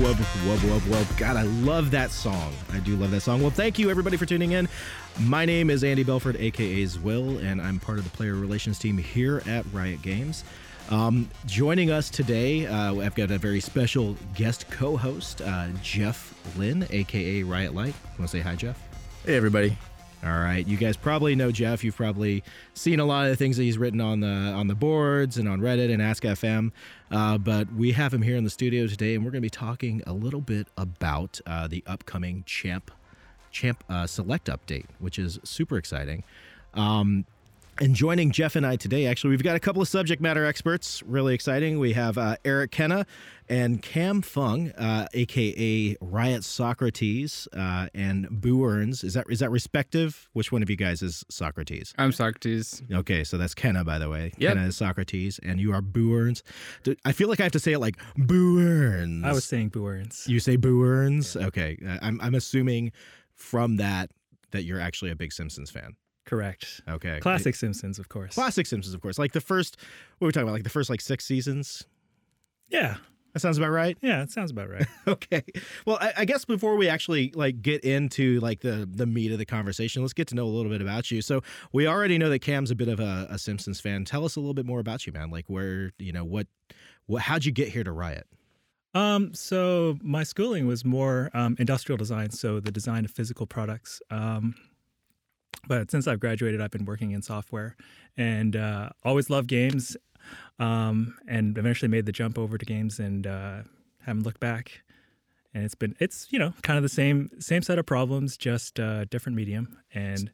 wub, wub, wub, wub. God, I love that song. I do love that song. Well, thank you everybody for tuning in. My name is Andy Belford, aka Will, and I'm part of the player relations team here at Riot Games. Um, joining us today, uh, I've got a very special guest co-host, uh, Jeff Lin, aka Riot Lyte. Want to say hi, Jeff? Hey, everybody. All right, you guys probably know Jeff. You've probably seen a lot of the things that he's written on the on the boards and on Reddit and Ask FM. Uh, but we have him here in the studio today, and we're going to be talking a little bit about uh, the upcoming Champ Champ uh, Select update, which is super exciting. Um, and joining Jeff and I today, actually, we've got a couple of subject matter experts. Really exciting. We have uh, Eric Kenna and Cam Fung, uh, aka Riot Socrates, uh, and Boo Earns. Is that is that respective? Which one of you guys is Socrates? I'm Socrates. Okay, so that's Kenna, by the way. Yep. Kenna is Socrates, and you are Boo Earns. I feel like I have to say it like Boo Earns. I was saying Booerns. You say Boo Earns? Okay, uh, I'm I'm assuming from that that you're actually a big Simpsons fan. Correct. Okay, Classic Simpsons, of course. Classic Simpsons, of course. Like the first, what were we talking about? Like the first like six seasons. Yeah. That sounds about right. Yeah, it sounds about right. Okay. Well, I, I guess before we actually like get into like the the meat of the conversation, let's get to know a little bit about you. So we already know that Cam's a bit of a, a Simpsons fan. Tell us a little bit more about you, man. Like where you know what, what how'd you get here to Riot? um, so my schooling was more um, industrial design, so the design of physical products. Um, but since I've graduated, I've been working in software and uh, always loved games. Um, and eventually made the jump over to games and uh, haven't looked back. And it's been it's you know kind of the same same set of problems, just uh, different medium. And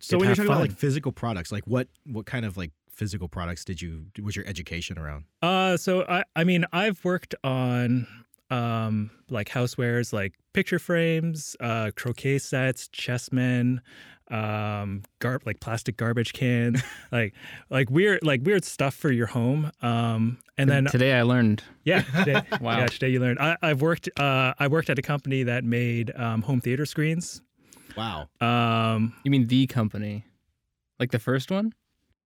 So when you're talking about like physical products, like what what kind of like physical products did you was your education around? Uh, so I, I mean, I've worked on um like housewares, like picture frames, uh, croquet sets, chessmen, um, gar- like plastic garbage cans, like like weird like weird stuff for your home. Um, and then today I learned. yeah, today, Wow. yeah, today you learned. I, I've worked uh I worked at a company that made um, home theater screens. Wow. Um, You mean the company, like the first one?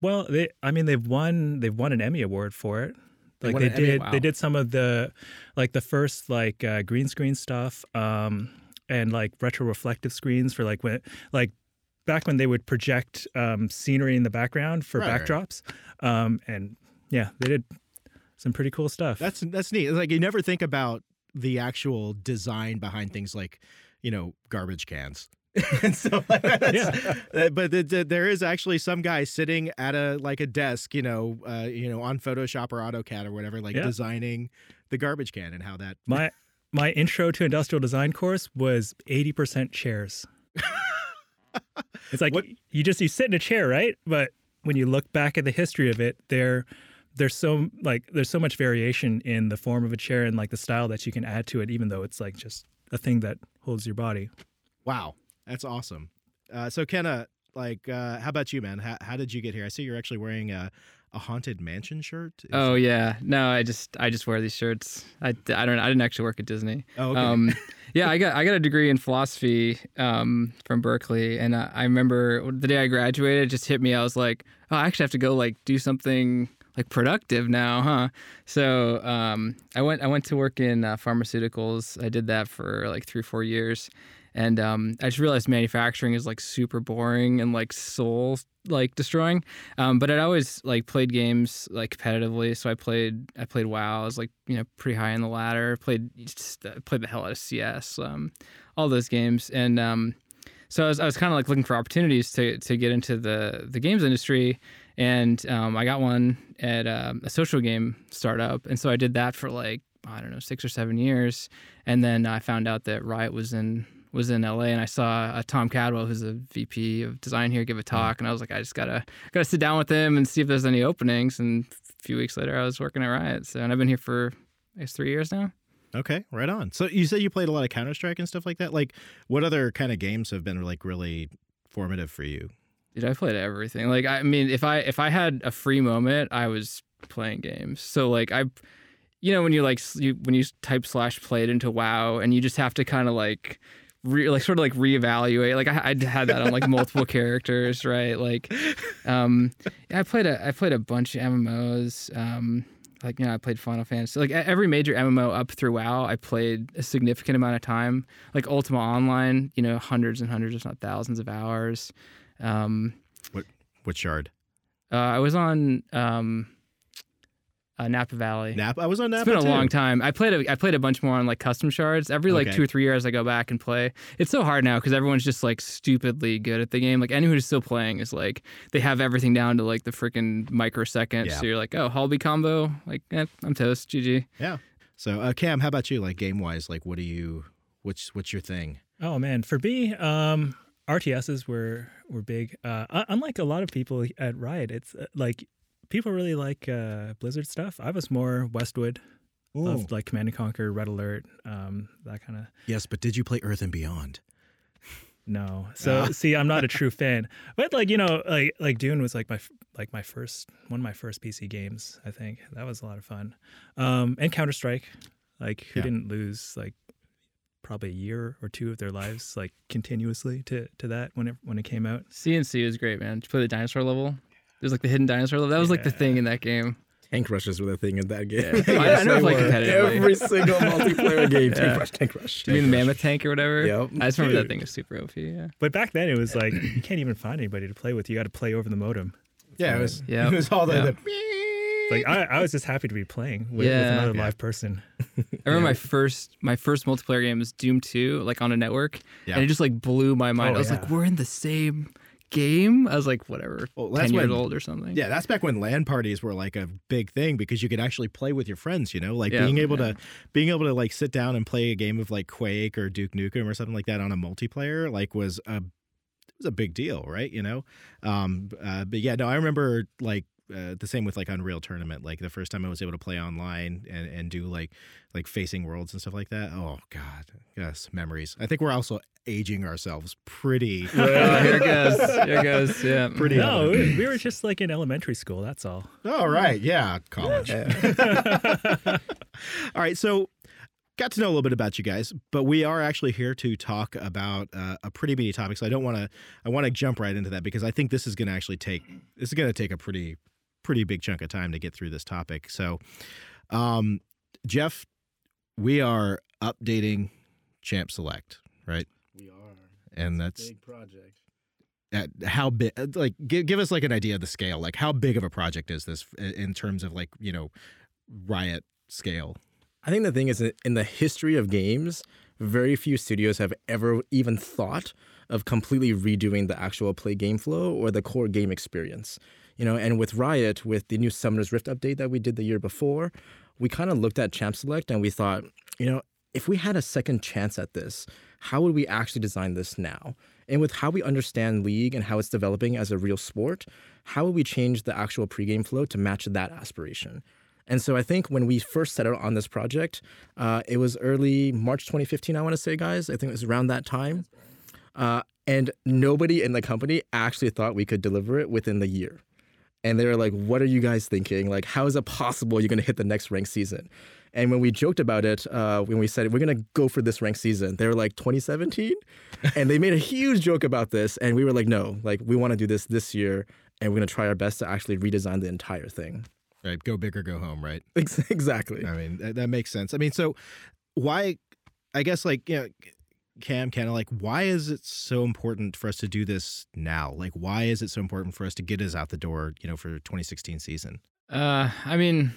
Well, they I mean they've won they've won an Emmy award for it. Like won they did Wow. they did some of the like the first like uh, green screen stuff um and like retro reflective screens for like when like back when they would project um scenery in the background for Right, right. backdrops. Um and yeah, they did some pretty cool stuff. That's that's neat. It's like you never think about the actual design behind things like, you know, garbage cans. and so like, Yeah. uh, but the, the, there is actually some guy sitting at a like a desk, you know, uh, you know, on Photoshop or AutoCAD or whatever, like Yeah. designing the garbage can and how that. my my intro to industrial design course was 80% chairs. it's like What- you just you sit in a chair, right? But when you look back at the history of it, there there's so like there's so much variation in the form of a chair and like the style that you can add to it even though it's like just a thing that holds your body. Wow, that's awesome. Uh, so Kenna, like, uh, how about you, man? How, how did you get here? I see you're actually wearing a, a haunted mansion shirt. Is- Oh yeah. No, I just I just wear these shirts. I, I don't I didn't actually work at Disney. Oh, okay. Um, yeah, I got I got a degree in philosophy um, from Berkeley, and I, I remember the day I graduated, it just hit me. I was like, oh, I actually have to go like do something like productive now, huh? So um, I went I went to work in uh, pharmaceuticals. I did that for like three four years, and um, I just realized manufacturing is like super boring and like soul like destroying. Um, but I'd always like played games like competitively, so I played I played WoW. I was like you know pretty high in the ladder. Played just, uh, played the hell out of CS, um, all those games, and um, so I was, I was kind of like looking for opportunities to to get into the the games industry, and um, I got one at um, a social game startup, and so I did that for like I don't know six or seven years, and then I found out that Riot was in was in LA, and I saw uh, Tom Cadwell, who's a VP of design here, give a talk, and I was like, I just gotta gotta sit down with him and see if there's any openings. And a few weeks later, I was working at Riot, so and I've been here for I guess three years now. Okay, right on. So you said you played a lot of Counter Strike and stuff like that. Like, what other kind of games have been like really formative for you? Dude, I played everything. Like, I mean, if I if I had a free moment, I was playing games. So like, I, you know, when you like you when you type slash played into WoW, and you just have to kind of like. Re, like sort of like reevaluate. Like I, I had that on like multiple characters, right? Like, um, yeah, I played a I played a bunch of MMOs. Um, like you know I played Final Fantasy. Like every major MMO up through WoW, I played a significant amount of time. Like Ultima Online, you know, hundreds and hundreds, if not thousands of hours. Um, What shard? uh, I was on um, uh, Napa Valley. Napa. I was on Napa. It's been a too. long time. I played a, I played a bunch more on like custom shards. Every like Okay. two or three years, I go back and play. It's so hard now because everyone's just like stupidly good at the game. Like anyone who's still playing is like they have everything down to like the freaking microsecond. Yeah. So you're like, oh, Halby combo, like eh, I'm toast. GG. Yeah. So, uh, Cam, how about you? Like game wise, like what do you? What's what's your thing? Oh man, for me, um, RTSs were were big. Uh, unlike a lot of people at Riot, it's uh, like people really like uh, Blizzard stuff. I was more Westwood, loved like Command and Conquer, Red Alert, um, that kind of. Yes, but did you play Earth and Beyond? No, so Ah. see, I'm not a true fan. But like you know, like like Dune was like my like my first one of my first PC games. I think that was a lot of fun. Um, and Counter Strike, like who Yeah. didn't lose like probably a year or two of their lives like continuously to to that when it when it came out. CNC was great, man. Did you play the dinosaur level? There's like the hidden dinosaur level. That was like the thing in that game. Tank rushes were the thing in that game. Yeah. I- I never they played were. competitively. Every single multiplayer game, Yeah. tank rush, tank rush. Do you mean the rush. mammoth tank or whatever? Yep. I just remember that thing was super OP. Yeah. But back then it was like you can't even find anybody to play with. You got to play over the modem. Yeah, it was. Yeah. It was all the. Yeah. the Like I, I was just happy to be playing with, with another Yeah. live person. I remember my first my first multiplayer game was Doom 2, like on a network, Yeah. and it just like blew my mind. Oh, I was yeah. like, "We're in the same game." I was like, "Whatever, Well, that's ten years when- old or something." Yeah, that's back when LAN parties were like a big thing because you could actually play with your friends. You know, like Yeah, being able yeah. to being able to like sit down and play a game of like Quake or Duke Nukem or something like that on a multiplayer like was a it was a big deal, right? You know, um, uh, but yeah, no, I remember like. Uh, the same with like Unreal Tournament. Like the first time I was able to play online and, and do like like facing worlds and stuff like that. Oh God, yes, memories. I think we're also aging ourselves pretty. Oh, here goes. Here goes. Yeah. Pretty No, we, we were just like in elementary school. That's all. All right, yeah, college. All right, so got to know a little bit about you guys, but we are actually here to talk about uh, a pretty meaty topic. So I don't want to. I want to jump right into that because I think this is going to actually take. This is going to take a pretty, pretty big chunk of time to get through this topic. So, um, Jeff, we are updating Champ Select, right? We are. And that's Big project. at how big uh, like give, give us like an idea of the scale like how big of a project is this in terms of like you know riot scale I think the thing is, that in the history of games, very few studios have ever even thought of completely redoing the actual play game flow or the core game experience. You know, and with Riot, with the new Summoner's Rift update that we did the year before, we kind of looked at Champ Select and we thought, you know, if we had a second chance at this, how would we actually design this now? And with how we understand League and how it's developing as a real sport, how would we change the actual pregame flow to match that aspiration? And so I think when we first set out on this project, uh, it was early March 2015, I want to say, guys. I think it was around that time. Uh, and nobody in the company actually thought we could deliver it within the year. And they were like, what are you guys thinking? Like, how is it possible you're going to hit the next ranked season? And when we joked about it, uh, when we said, we're going to go for this ranked season, they were like, 2017? and they made a huge joke about this. And we were like, no, like, we want to do this this year. And we're going to try our best to actually redesign the entire thing. right go big or go home right Exactly. i mean that, that makes sense i mean so why i guess like you know cam kind of like why is it so important for us to do this now like why is it so important for us to get us out the door you know for 2016 season Uh, I mean,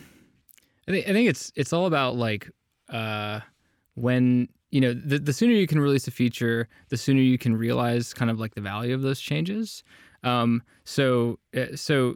I think I think it's it's all about like uh, when you know the the sooner you can release a feature, the sooner you can realize kind of like the value of those changes. Um, so uh, so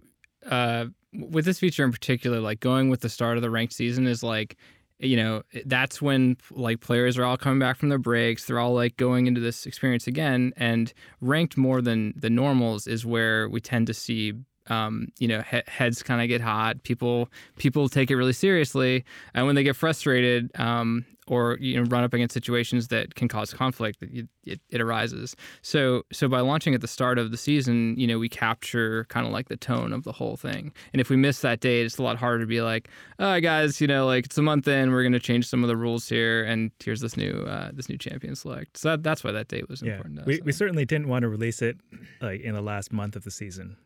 uh, with this feature in particular, like going with the start of the ranked season is like you know that's when like players are all coming back from their breaks. They're all like going into this experience again. And ranked more than the normals is where we tend to see um, you know he- heads kind of get hot people people take it really seriously and when they get frustrated um, or you know run up against situations that can cause conflict it, it, it arises. So so by launching at the start of the season you know we capture kind of like the tone of the whole thing. And if we miss that date it's a lot harder to be like oh guys you know like it's a month in we're going to change some of the rules here and here's this new uh, this new champion select. So that, that's why that date was Yeah, important to us, we, we certainly didn't want to release it like in the last month of the season.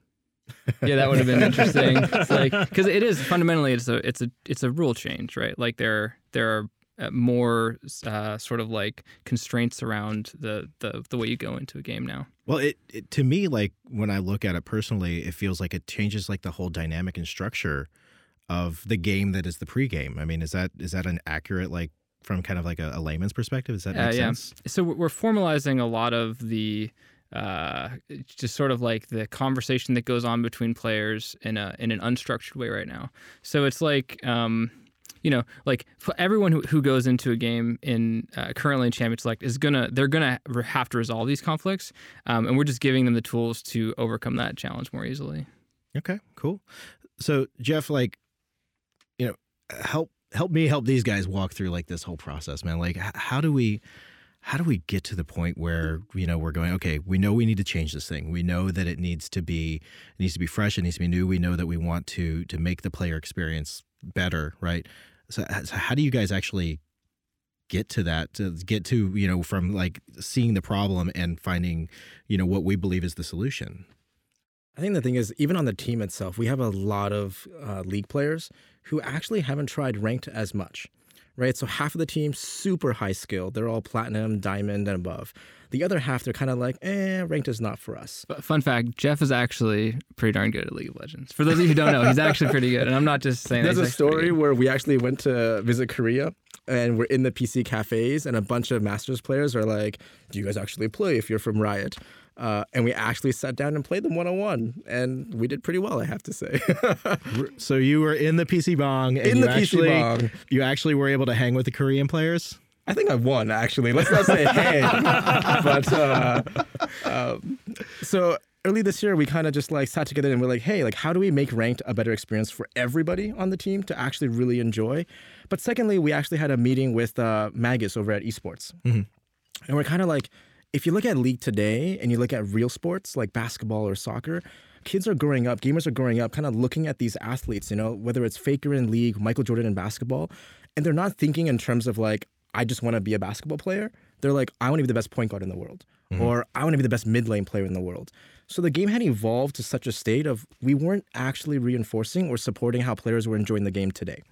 Yeah, that would have been interesting. It's like because it is fundamentally it's a it's a it's a rule change, right? Like there there are uh, more uh, sort of like constraints around the, the the way you go into a game now. Well, it, it to me like when I look at it personally, it feels like it changes like the whole dynamic and structure of the game that is the pregame. I mean, is that is that an accurate like from kind of like a, a layman's perspective? Is that make Uh, yeah. sense? So we're formalizing a lot of the uh, just sort of like the conversation that goes on between players in a in an unstructured way right now. So it's like. Um, you know, like for everyone who, who goes into a game in uh, currently in Champion Select is gonna they're gonna have to resolve these conflicts, um, and we're just giving them the tools to overcome that challenge more easily. Okay, cool. So Jeff, like, you know, help help me help these guys walk through like this whole process, man. Like, how do we how do we get to the point where you know we're going? Okay, we know we need to change this thing. We know that it needs to be it needs to be fresh. It needs to be new. We know that we want to to make the player experience better, right? So, so how do you guys actually get to that to get to you know from like seeing the problem and finding you know what we believe is the solution I think the thing is, even on the team itself, we have a lot of uh, league players who actually haven't tried ranked as much, right? So half of the team super high skill, they're all platinum, diamond, and above. The other half, they're kind of like, eh, ranked is not for us. But fun fact: Jeff is actually pretty darn good at League of Legends. For those of you who don't know, he's actually pretty good, and I'm not just saying. That. There's a he's actually pretty story where we actually went to visit Korea and we're in the PC cafes, and a bunch of Masters players are like, Do you guys actually play if you're from Riot? Uh, and we actually sat down and played them one on one, and we did pretty well, I have to say. So you were in the PC Bang, and In you the PC actually, Bong. You actually were able to hang with the Korean players. I think I won, actually. Let's not say hey. but uh, um, so early this year, we kind of just like sat together and we're like, hey, like, how do we make ranked a better experience for everybody on the team to actually really enjoy? But secondly, we actually had a meeting with uh, Magus over at esports. And we're kind of like, if you look at League today and you look at real sports like basketball or soccer, kids are growing up, gamers are growing up, kind of looking at these athletes, you know, whether it's Faker in League, Michael Jordan in basketball, and they're not thinking in terms of like, I just want to be a basketball player. They're like, I want to be the best point guard in the world, mm-hmm. or I want to be the best mid lane player in the world. So the game had evolved to such a state of we weren't actually reinforcing or supporting how players were enjoying the game today.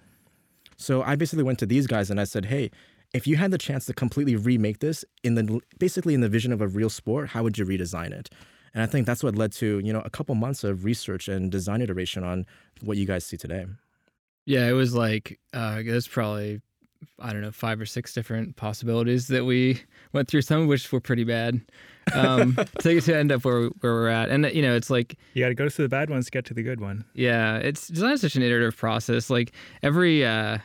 So I basically went to these guys and I said, "Hey, if you had the chance to completely remake this in the basically in the vision of a real sport, how would you redesign it?" And I think that's what led to you know a couple months of research and design iteration on what you guys see today. Yeah, it was like uh, there's probably I don't know five or six different possibilities that we went through. Some of which were pretty bad. Um, to, to end up where where we're at, and you know, it's like You got to go through the bad ones to get to the good one. yeah, it's design is such an iterative process. Like every uh,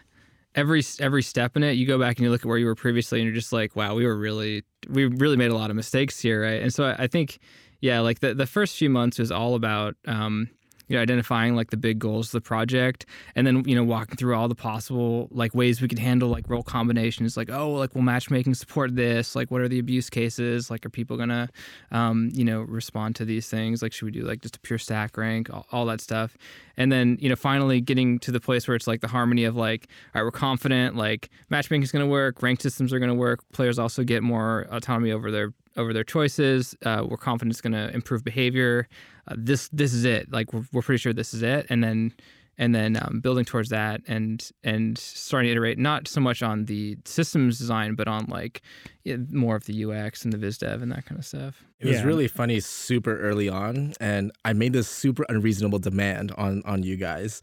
every every step in it, you go back and you look at where you were previously, and you're just like, wow, we were really we really made a lot of mistakes here, right? And so I, I think, yeah, like the the first few months was all about. Um, you know, identifying like the big goals of the project, and then you know walking through all the possible like ways we could handle like role combinations. Like, oh, like will matchmaking support this? Like, what are the abuse cases? Like, are people gonna, um, you know, respond to these things? Like, should we do like just a pure stack rank, all, all that stuff? And then you know, finally getting to the place where it's like the harmony of like, all right, we're confident. Like, matchmaking is gonna work. Ranked systems are gonna work. Players also get more autonomy over their over their choices. Uh, we're confident it's going to improve behavior. Uh, this this is it. Like we're, we're pretty sure this is it. And then and then um, building towards that and and starting to iterate not so much on the systems design, but on like more of the UX and the biz dev and that kind of stuff. It was Yeah. really funny super early on, and I made this super unreasonable demand on on you guys.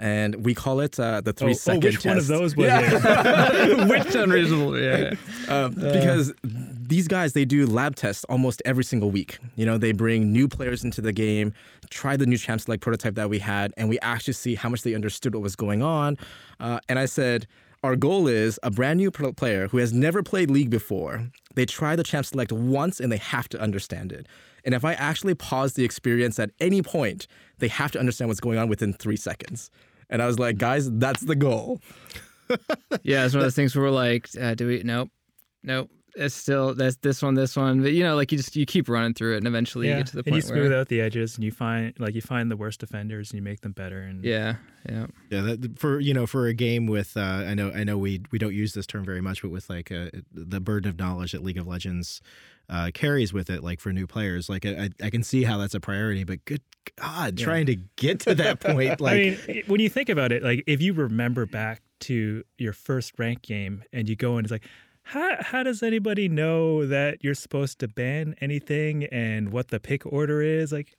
And we call it uh, the three oh, second which one of those was Yeah. it? Which unreasonable? Yeah. Um, because these guys they do lab tests almost every single week. You know, they bring new players into the game, try the new champs like prototype that we had, and we actually see how much they understood what was going on. Uh, and I said. Our goal is a brand new player who has never played League before. They try the champ select once and they have to understand it. And if I actually pause the experience at any point, they have to understand what's going on within three seconds. And I was like, guys, that's the goal. yeah, it's one of those things where we're like, uh, do we? Nope, nope. It's still that's this one, this one. But you know, like you just you keep running through it, and eventually you get to the and point you smooth where out the edges, and you find like you find the worst offenders, and you make them better. And yeah, yeah. Yeah, that, for you know, for a game with, uh, I know, I know, we we don't use this term very much, but with like uh the burden of knowledge that League of Legends uh, carries with it, like for new players, like I, I can see how that's a priority. But good God, trying to get to that point. Like, I mean, when you think about it, like if you remember back to your first rank game and you go and it's like, how how does anybody know that you're supposed to ban anything and what the pick order is? Like,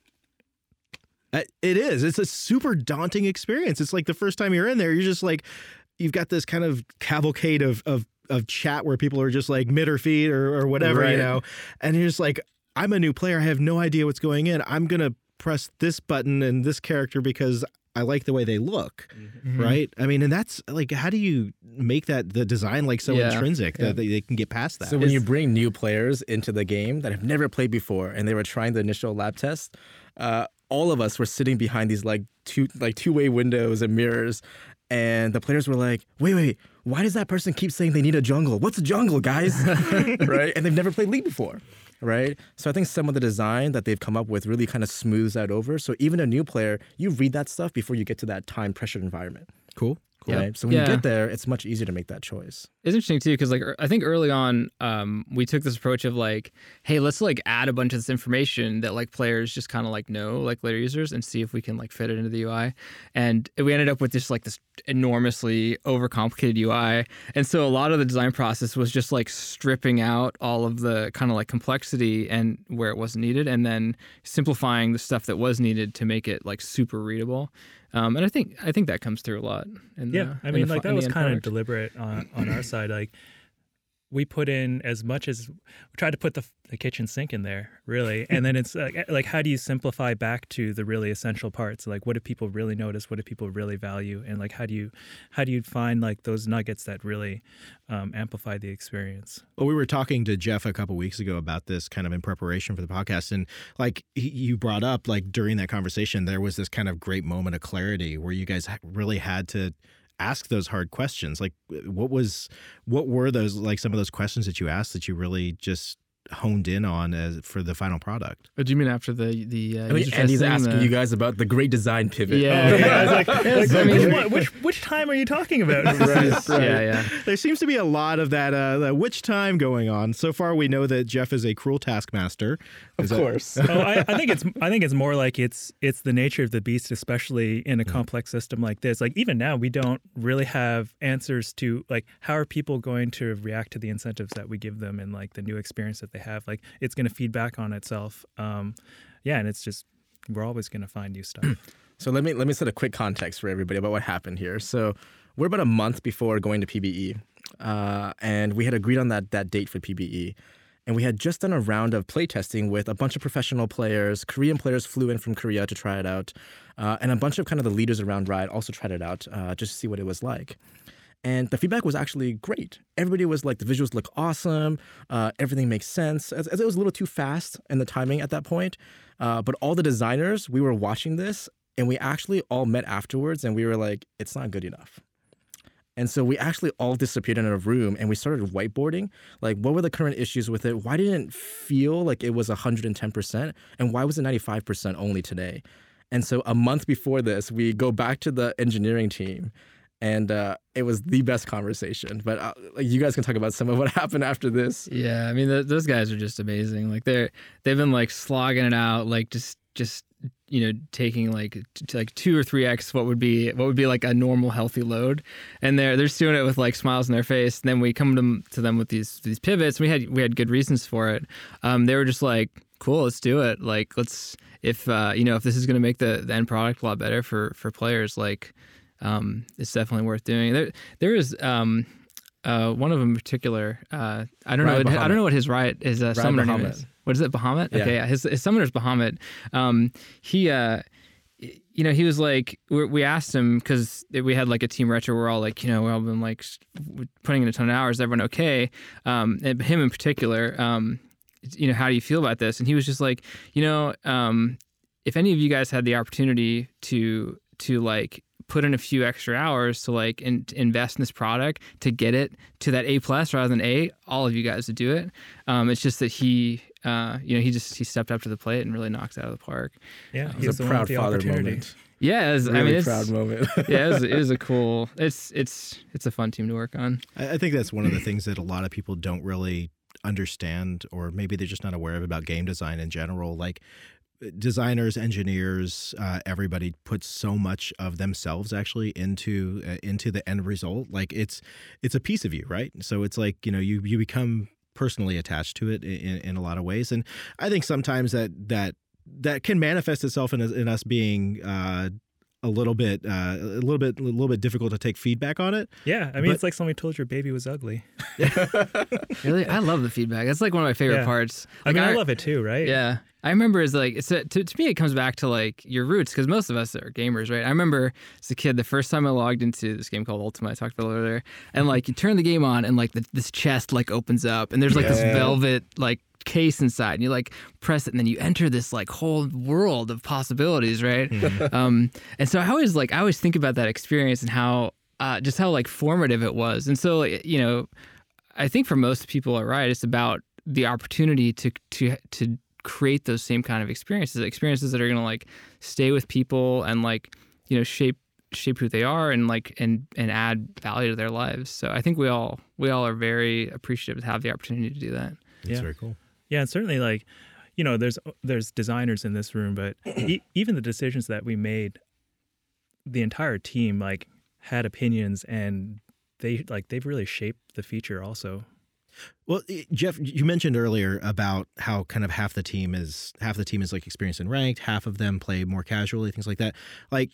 Uh, It is. It's a super daunting experience. It's like the first time you're in there, you're just like, you've got this kind of cavalcade of of of chat where people are just like mid or feed or, or whatever, you know, and you're just like, I'm a new player. I have no idea what's going in. I'm gonna press this button and this character because I like the way they look, Mm-hmm. right? I mean, and that's like, how do you make that the design like so Yeah. intrinsic Yeah. that they, they can get past that? So when you bring new players into the game that have never played before and they were trying the initial lab test, uh, all of us were sitting behind these like two like two way windows and mirrors, and the players were like, "Wait, wait, why does that person keep saying they need a jungle? What's a jungle, guys?" right? And they've never played League before. Right, so I think some of the design that they've come up with really kind of smooths that over. So even a new player, you read that stuff before you get to that time pressured environment. cool. Cool. Right, so when Yeah. you get there, it's much easier to make that choice. It's interesting too because like I think early on um, we took this approach of like, hey, let's like add a bunch of this information that like players just kind of like know like later users and see if we can like fit it into the UI, and we ended up with just like this enormously overcomplicated UI, and so a lot of the design process was just like stripping out all of the kind of like complexity and where it wasn't needed, and then simplifying the stuff that was needed to make it like super readable. Um, and I think I think that comes through a lot. Yeah, the, I mean, the, like fi- that was kind of deliberate on on our side. Like we put in as much as we tried to put the, the kitchen sink in there, really, and then it's like, like how do you simplify back to the really essential parts? Like what do people really notice? What do people really value? And like how do you how do you find like those nuggets that really um, amplify the experience? Well, we were talking to Jeff a couple weeks ago about this kind of in preparation for the podcast, and like he, you brought up, like during that conversation, there was this kind of great moment of clarity where you guys really had to ask those hard questions. Like, what was, what were those like some of those questions that you asked that you really just honed in on as for the final product? What do you mean after the the? Uh, I mean, and he's asking the- you guys about the great design pivot. Yeah, Oh, yeah. I was like, like, I mean- which, one- which which time are you talking about? Yeah, yeah. There seems to be a lot of that, uh, that which time going on. So far, we know that Jeff is a cruel taskmaster. of Is that- course. oh, I, I think it's I think it's more like it's it's the nature of the beast, especially in a complex system like this. Like even now, we don't really have answers to like how are people going to react to the incentives that we give them and like the new experience that they have. Like it's going to feed back on itself. Um, yeah, and it's just we're always going to find new stuff. So let me let me set a quick context for everybody about what happened here. So we're about a month before going to PBE, uh, and we had agreed on that that date for PBE, and we had just done a round of playtesting with a bunch of professional players. Korean players flew in from Korea to try it out, uh, and a bunch of kind of the leaders around Riot also tried it out uh, just to see what it was like. And the feedback was actually great. Everybody was like, the visuals look awesome. Uh, everything makes sense. As, as it was a little too fast in the timing at that point. Uh, but all the designers, we were watching this and we actually all met afterwards and we were like, it's not good enough. And so we actually all disappeared in a room and we started whiteboarding. Like, what were the current issues with it? Why didn't it feel like it was 110%? And why was it 95% only today? And so a month before this, we go back to the engineering team and uh, it was the best conversation. But uh, like, you guys can talk about some of what happened after this. Yeah, I mean, th those guys are just amazing. Like they're they've been like slogging it out, like just just you know taking like t- like two or three x what would be what would be like a normal healthy load, and they're they're just doing it with like smiles on their face. And then we come to them, to them with these these pivots. We had we had good reasons for it. Um, they were just like, cool, let's do it. Like let's if uh, you know if this is going to make the, the end product a lot better for for players, like um, it's definitely worth doing. There there is. Um, uh, one of them in particular, uh, I don't Riot know. I don't know what his riot his uh, summoner name is. What is it? Bahamut. Yeah. Okay, yeah. His, his summoner's Bahamut. Um, he, uh, you know, he was like, we, we asked him because we had like a team retro. We're all like, you know, we've all been like putting in a ton of hours. Everyone okay? Um, and him in particular. Um, you know, how do you feel about this? And he was just like, you know, um, if any of you guys had the opportunity to to like put in a few extra hours to like in, invest in this product to get it to that A plus rather than A, all of you guys would do it. Um, it's just that he, uh, you know, he just he stepped up to the plate and really knocked it out of the park. Yeah, It he's the a proud the father moment. Yeah, it was, Really I mean, it's, a proud moment. yeah, it was, it was a cool. It's it's it's a fun team to work on. I I think that's one of the things that a lot of people don't really understand, or maybe they're just not aware of about game design in general. Like designers, engineers, uh, everybody puts so much of themselves actually into uh, into the end result. Like it's it's a piece of you, right? So it's like you know you you become personally attached to it in, in a lot of ways, and I think sometimes that that that can manifest itself in, in us being uh, a little bit, uh, a little bit, a little bit difficult to take feedback on it. Yeah, I mean, But- it's like somebody told your baby was ugly. Really, I love the feedback. That's like one of my favorite Yeah. parts. I mean, I love it too, right? Yeah. I remember as like it's a, to, to me it comes back to like your roots because most of us are gamers, right? I remember as a kid the first time I logged into this game called Ultima, I talked about it earlier, and like you turn the game on and like the, this chest like opens up and there's like this velvet like case inside and you like press it and then you enter this like whole world of possibilities, right? um, and so I always like I always think about that experience and how uh, just how like formative it was, and so you know I think for most people at Riot, it's about the opportunity to to to create those same kind of experiences, experiences that are going to like stay with people and like you know shape shape who they are and like and and add value to their lives. So I think we all we all are very appreciative to have the opportunity to do that. It's Yeah. very cool. Yeah, and certainly like, you know, there's there's designers in this room, but e- even the decisions that we made, the entire team like had opinions and they like they've really shaped the feature also. Well, eh, Jeff, you mentioned earlier about how kind of half the team is half the team is like experienced and ranked, half of them play more casually, things like that. Like,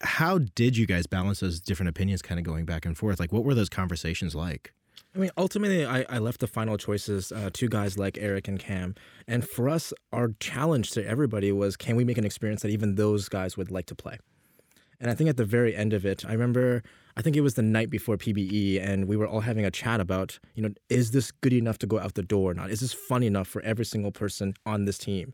how did you guys balance those different opinions, kind of going back and forth? Like, what were those conversations like? I mean, ultimately, I, I left the final choices uh, to guys like Eric and Cam. And for us, our challenge to everybody was can we make an experience that even those guys would like to play? And I think at the very end of it, I remember, I think it was the night before PBE, and we were all having a chat about, you know, is this good enough to go out the door or not? Is this fun enough for every single person on this team?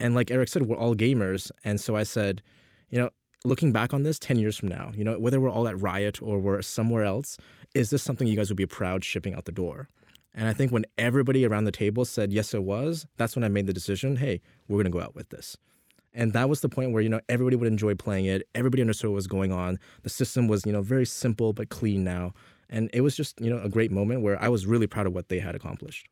And like Eric said, we're all gamers. And so I said, you know, looking back on this 10 years from now, you know, whether we're all at Riot or we're somewhere else, is this something you guys would be proud shipping out the door? And I think when everybody around the table said yes, it was, that's when I made the decision. Hey, we're gonna go out with this. And that was the point where you know everybody would enjoy playing it. Everybody understood what was going on. The system was you know very simple but clean now, and it was just you know a great moment where I was really proud of what they had accomplished.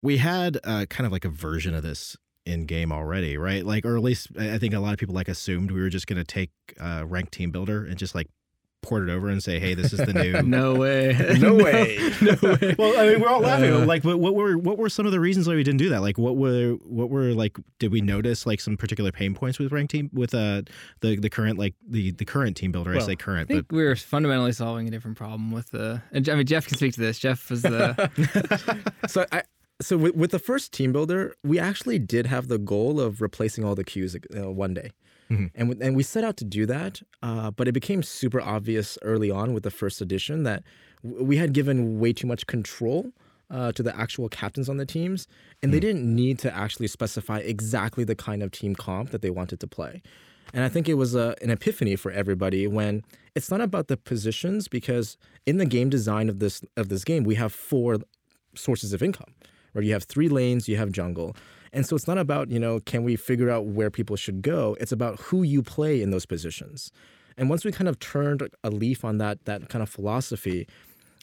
We had uh, kind of like a version of this in game already, right? Like, or at least I I think a lot of people like assumed we were just going to take uh, ranked team builder and just like port it over and say, hey, this is the new. No way. No way. no way. Well, I mean, we're all laughing. Uh, like, what, what were what were some of the reasons why we didn't do that? Like, what were what were like? Did we notice like some particular pain points with ranked team with uh the the current like the the current team builder? I say current, I but think we were fundamentally solving a different problem with the. And I mean, Jeff can speak to this. Jeff was the. so I so with, with the first team builder, we actually did have the goal of replacing all the queues uh, one day. Mhm. And, we- and we set out to do that, uh, but it became super obvious early on with the first edition that w- we had given way too much control uh, to the actual captains on the teams, and they didn't need to actually specify exactly the kind of team comp that they wanted to play. And I think it was a, an epiphany for everybody when it's not about the positions because in the game design of this of this game we have four sources of income. Where you have three lanes, you have jungle. And so it's not about, you know, can we figure out where people should go? It's about who you play in those positions. And once we kind of turned a leaf on that that kind of philosophy,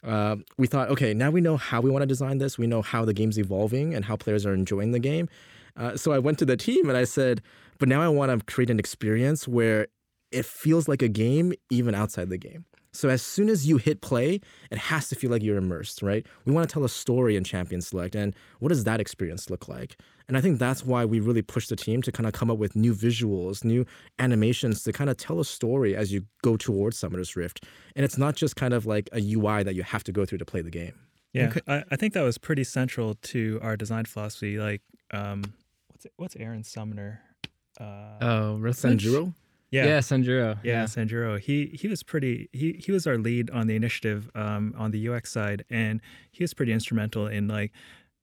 uh, we thought, okay, now we know how we want to design this. We know how the game's evolving and how players are enjoying the game. Uh, so I went to the team and I said, but now I want to create an experience where it feels like a game even outside the game. So as soon as you hit play, it has to feel like you're immersed, right? We want to tell a story in Champion Select, and what does that experience look like? And I think that's why we really push the team to kind of come up with new visuals, new animations to kind of tell a story as you go towards Summoner's Rift. And it's not just kind of like a UI that you have to go through to play the game. Yeah, Okay. I, I think that was pretty central to our design philosophy. Like, um, what's what's Aaron's summoner? Uh, Oh, Rithwich? Yeah, yeah, Sanjuro. yeah, Sanjuro. He he was pretty. He he was our lead on the initiative um, on the UX side, and he was pretty instrumental in like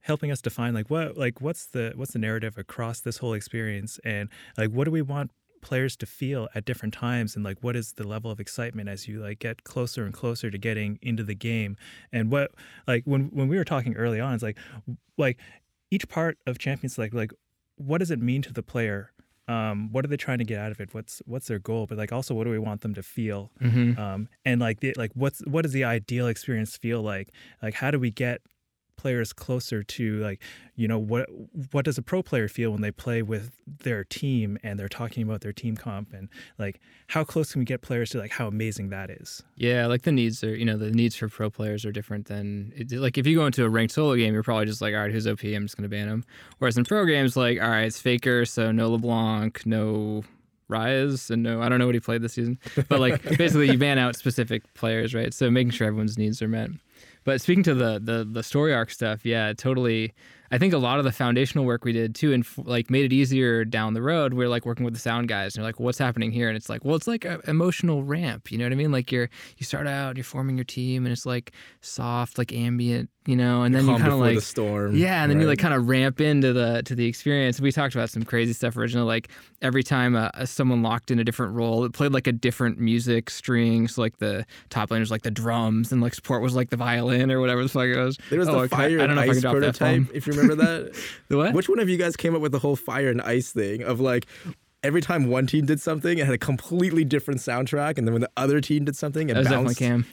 helping us define like what like what's the what's the narrative across this whole experience, and like what do we want players to feel at different times and like what is the level of excitement as you like get closer and closer to getting into the game and what like when when we were talking early on it's like like each part of champions like like what does it mean to the player um, what are they trying to get out of it? What's what's their goal? But like also, what do we want them to feel? Mm-hmm. Um, and like the, like what's what does the ideal experience feel like? Like how do we get players closer to like you know what what does a pro player feel when they play with their team and they're talking about their team comp and like how close can we get players to like how amazing that is Yeah, like the needs are, you know, the needs for pro players are different than like if you go into a ranked solo game, you're probably just like, all right, who's OP? I'm just gonna ban him. Whereas in pro games, like, all right, it's Faker, so no LeBlanc, no Ryze, and no, I don't know what he played this season, but like basically you ban out specific players, right? So making sure everyone's needs are met. But speaking to the the the story arc stuff, yeah, totally. I think a lot of the foundational work we did too, and like made it easier down the road. We're like working with the sound guys, and they're like, "What's happening here?" And it's like, "Well, it's like an emotional ramp." You know what I mean? Like you're you start out, you're forming your team, and it's like soft, like ambient, you know, and then Calm you kind of like the storm. yeah, and then you like kind of ramp into the to the experience. We talked about some crazy stuff originally, like every time uh, someone locked in a different role, it played like a different music string. So like the top lane was like the drums, and like support was like the violin or whatever the fuck it was. There was Oh, the I fire I and don't know if I can drop that prototype, bomb. if you remember that. The what? Which one of you guys came up with the whole fire and ice thing of like every time one team did something, it had a completely different soundtrack, and then when the other team did something, it That was definitely bounced. Cam.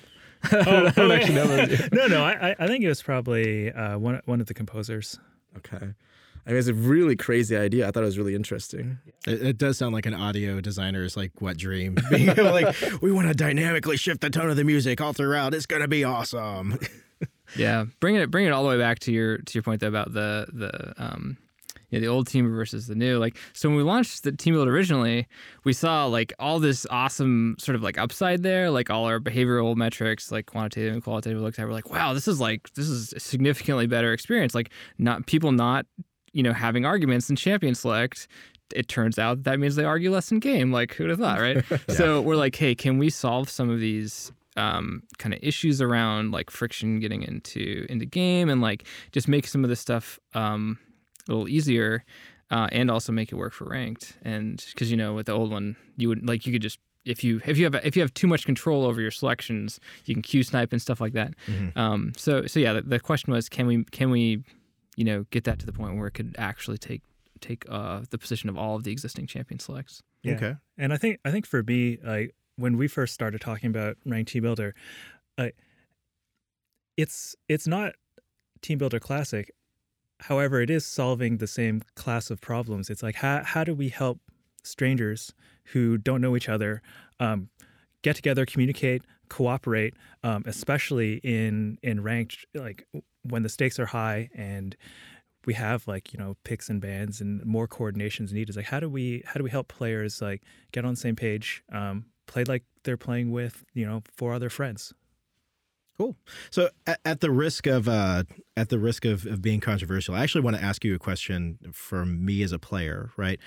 oh, don't know those. no no I I- I think it was probably uh, one one of the composers Okay. I mean, it's a really crazy idea. I thought it was really interesting. It, it does sound like an audio designer's like wet dream. Being like, we want to dynamically shift the tone of the music all throughout. It's gonna be awesome. Yeah, bring it bring it all the way back to your to your point though about the the um you know, the old team versus the new. Like so when we launched the team build originally, we saw like all this awesome sort of like upside there, like all our behavioral metrics, like quantitative and qualitative looked at. We're like, wow, this is like this is a significantly better experience. Like not people not you know having arguments in champion select. It turns out that means they argue less in game. Like who'd have thought, right? So we're like, hey, can we solve some of these um, kind of issues around like friction getting into into game and like just make some of this stuff um, a little easier uh, and also make it work for ranked and because you know with the old one you would like you could just if you if you have if you have too much control over your selections you can queue snipe and stuff like that um, so so yeah the, the question was can we can we you know get that to the point where it could actually take take uh, the position of all of the existing champion selects Yeah. Okay. And I think I think for me, like when we first started talking about ranked team builder, uh, it's it's not team builder classic. However, it is solving the same class of problems. It's like how how do we help strangers who don't know each other um, get together, communicate, cooperate, um, especially in in ranked like when the stakes are high and we have like you know picks and bans and more coordinations needed. It's like how do we how do we help players like get on the same page, um, play like they're playing with you know four other friends. Cool. So, at, at the risk of uh, at the risk of, of being controversial, I actually want to ask you a question from me as a player. Right?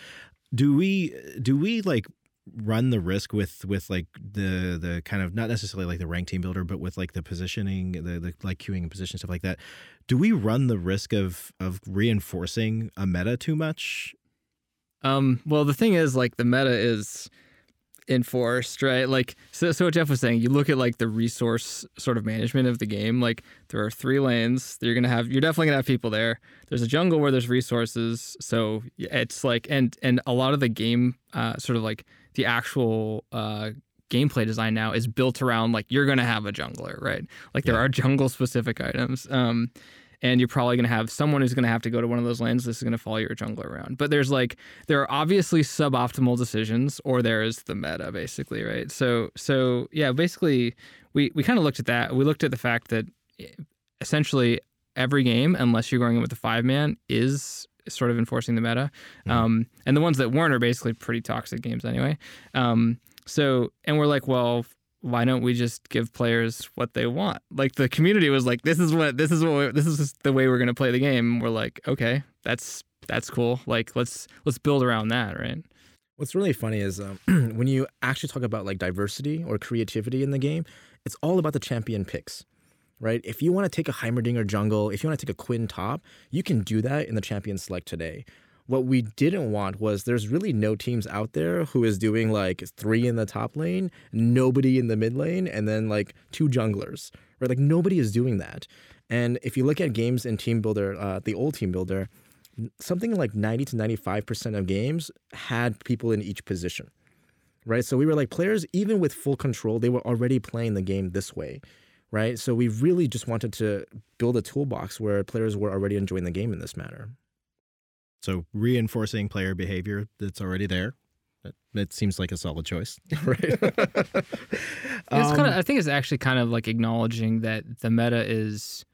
Do we do we like run the risk with with like the the kind of not necessarily like the rank team builder, but with like the positioning, the, the like queuing and position stuff like that? Do we run the risk of of reinforcing a meta too much? Um, well, the thing is, like, the meta is enforced, right? Like, so, so what Jeff was saying, you look at like the resource sort of management of the game. Like, there are three lanes. that You're gonna have, you're definitely gonna have people there. There's a jungle where there's resources, so it's like, and and a lot of the game, uh, sort of like the actual uh gameplay design now is built around like you're gonna have a jungler, right? Like there are jungle specific items. Um, and you're probably going to have someone who's going to have to go to one of those lanes. This is going to follow your jungler around. But there's like there are obviously suboptimal decisions, or there is the meta, basically, right? So so yeah, basically we we kind of looked at that. We looked at the fact that eh, essentially every game, unless you're going in with a five man, is sort of enforcing the meta. Um, and the ones that weren't are basically pretty toxic games anyway. Um, so and we're like, well, why don't we just give players what they want? Like the community was like, this is what this is what this is the way we're gonna play the game. We're like, okay, that's that's cool. Like let's let's build around that, right? What's really funny is um, when you actually talk about like diversity or creativity in the game, it's all about the champion picks, right? If you want to take a Heimerdinger jungle, if you want to take a Quinn top, you can do that in the champion select today. What we didn't want was there's really no teams out there who is doing like three in the top lane, nobody in the mid lane, and then like two junglers, right? Like nobody is doing that. And if you look at games in Team Builder, uh, the old Team Builder, something like 90 to 95% of games had people in each position, right? So we were like, players, even with full control, they were already playing the game this way. right? So we really just wanted to build a toolbox where players were already enjoying the game in this manner. So reinforcing player behavior that's already there. That, that seems like a solid choice. right. it's Um, kind of, I think it's actually kind of like acknowledging that the meta is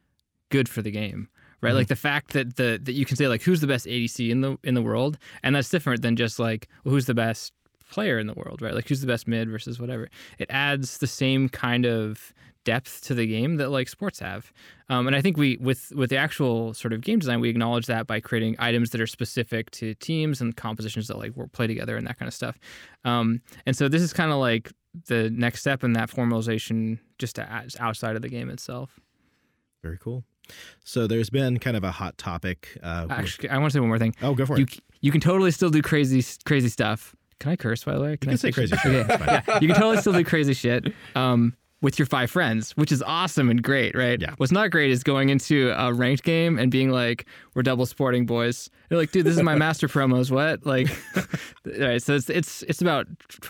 good for the game, right? Mm-hmm. Like the fact that the that you can say like who's the best ADC in the in the world, and that's different than just like well, who's the best player in the world, right? Like who's the best mid versus whatever. It adds the same kind of depth to the game that like sports have. Um, and I think we with with the actual sort of game design, we acknowledge that by creating items that are specific to teams and compositions that like work play together and that kind of stuff. Um, and so this is kind of like the next step in that formalization, just to, add- outside of the game itself. Very cool. So there's been kind of a hot topic. Uh, with- Actually, I want to say one more thing. oh, go for You it. you can totally still do crazy crazy stuff. Can I curse by the way? You I can say crazy shit. Okay. Yeah, you can totally still do crazy shit um, with your five friends, which is awesome and great, right? Yeah. What's not great is going into a ranked game and being like, "We're double sporting boys." You're like, "Dude, this is my master promos." What? Like, right? So it's it's it's about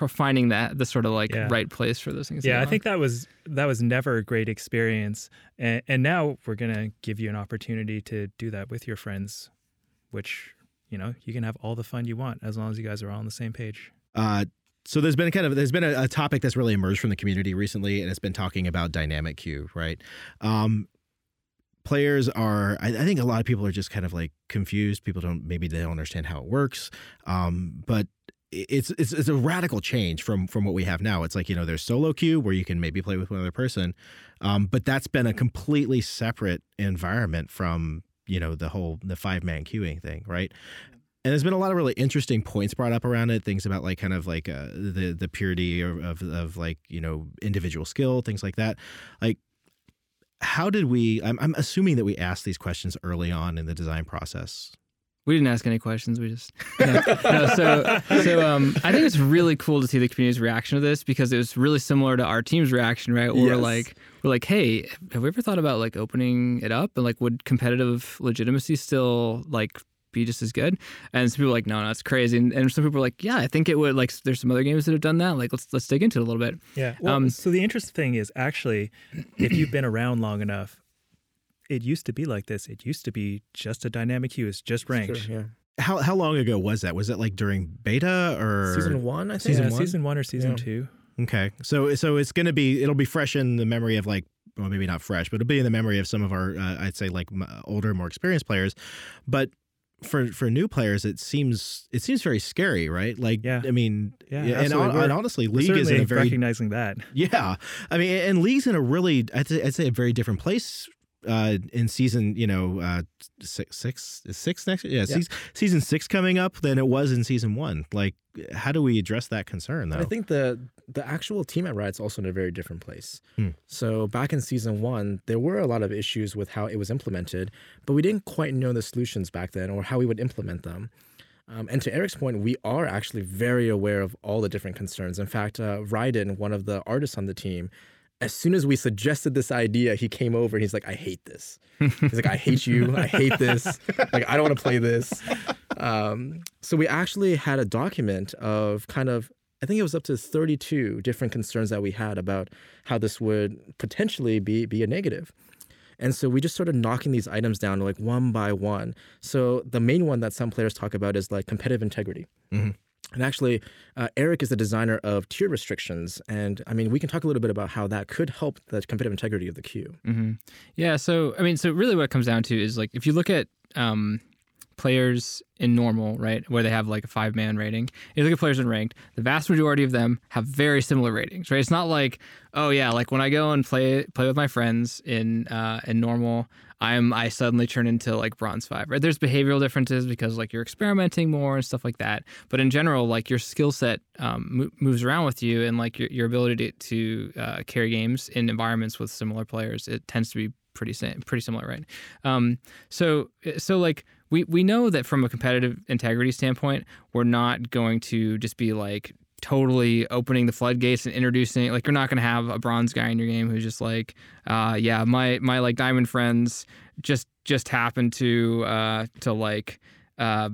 finding that the sort of like Yeah. right place for those things. Yeah, I think that was that was never a great experience, and, and now we're gonna give you an opportunity to do that with your friends, which you know you can have all the fun you want as long as you guys are all on the same page. Uh, so there's been kind of there's been a, a topic that's really emerged from the community recently, and it's been talking about dynamic queue, right? Um, players are, I, I think a lot of people are just kind of like confused. People don't maybe they don't understand how it works, um, but it's it's it's a radical change from from what we have now. It's like you know there's solo queue where you can maybe play with one other person, um, but that's been a completely separate environment from you know the whole the five man queuing thing, right? and there's been a lot of really interesting points brought up around it things about like kind of like uh, the the purity of, of of like you know individual skill things like that. Like how did we I'm, I'm assuming that we asked these questions early on in the design process We didn't ask any questions. We just no, no, so so um I think it's really cool to see the community's reaction to this because it was really similar to our team's reaction, right? Where we're Yes. like we're like, hey, have we ever thought about like opening it up and like would competitive legitimacy still like be just as good? And some people were like, no, no, it's crazy. And, and some people were like, yeah, I think it would. Like, there's some other games that have done that. Like, let's let's dig into it a little bit. Yeah. Well, Um, so the interesting thing is actually, if you've been around long enough, it used to be like this. It used to be just a dynamic queue. It's just ranked. Sure, yeah. how how long ago was that was it like during beta or Season one, I think. Season yeah, one? season one or season Yeah. two. okay so so it's gonna be it'll be fresh in the memory of like well maybe not fresh but it'll be in the memory of some of our uh, i'd say like older more experienced players but for for new players it seems it seems very scary right like Yeah. i mean Yeah, and, absolutely. and honestly We're league is in a very recognizing that. Yeah, I mean, and league's in a really, I'd say, I'd say a very different place uh, in season, you know, uh, six, six, is next, yeah, Season, season six coming up than it was in season one. Like, how do we address that concern though? I think the the actual team at Riot's also in a very different place. Hmm. So back in season one, there were a lot of issues with how it was implemented, but we didn't quite know the solutions back then or how we would implement them. Um, and to Eric's point, we are actually very aware of all the different concerns. In fact, uh, Ryden, one of the artists on the team, as soon as we suggested this idea, he came over and he's like, I hate this. He's like, I hate you. I hate this. Like, I don't want to play this. Um, so we actually had a document of kind of, I think it was up to 32 different concerns that we had about how this would potentially be, be a negative. And so we just started knocking these items down like one by one. So the main one that some players talk about is like competitive integrity. Mhm. And actually, uh, Eric is the designer of tier restrictions. And I mean, we can talk a little bit about how that could help the competitive integrity of the queue. hmm Yeah. So I mean, so really, what it comes down to is like if you look at um, players in normal, right, where they have like a five man rating. If you look at players in ranked, the vast majority of them have very similar ratings, right? It's not like, oh yeah, like when I go and play play with my friends in uh, in normal, I'm I suddenly turn into like bronze five, right? There's behavioral differences because like you're experimenting more and stuff like that. But in general, like your skill set um, mo- moves around with you, and like your your ability to, to uh, carry games in environments with similar players, it tends to be pretty same, pretty similar, right? Um, so so like we we know that from a competitive integrity standpoint, we're not going to just be like totally opening the floodgates and introducing like you're not going to have a bronze guy in your game who's just like uh yeah my my like diamond friends just just happen to uh to like uh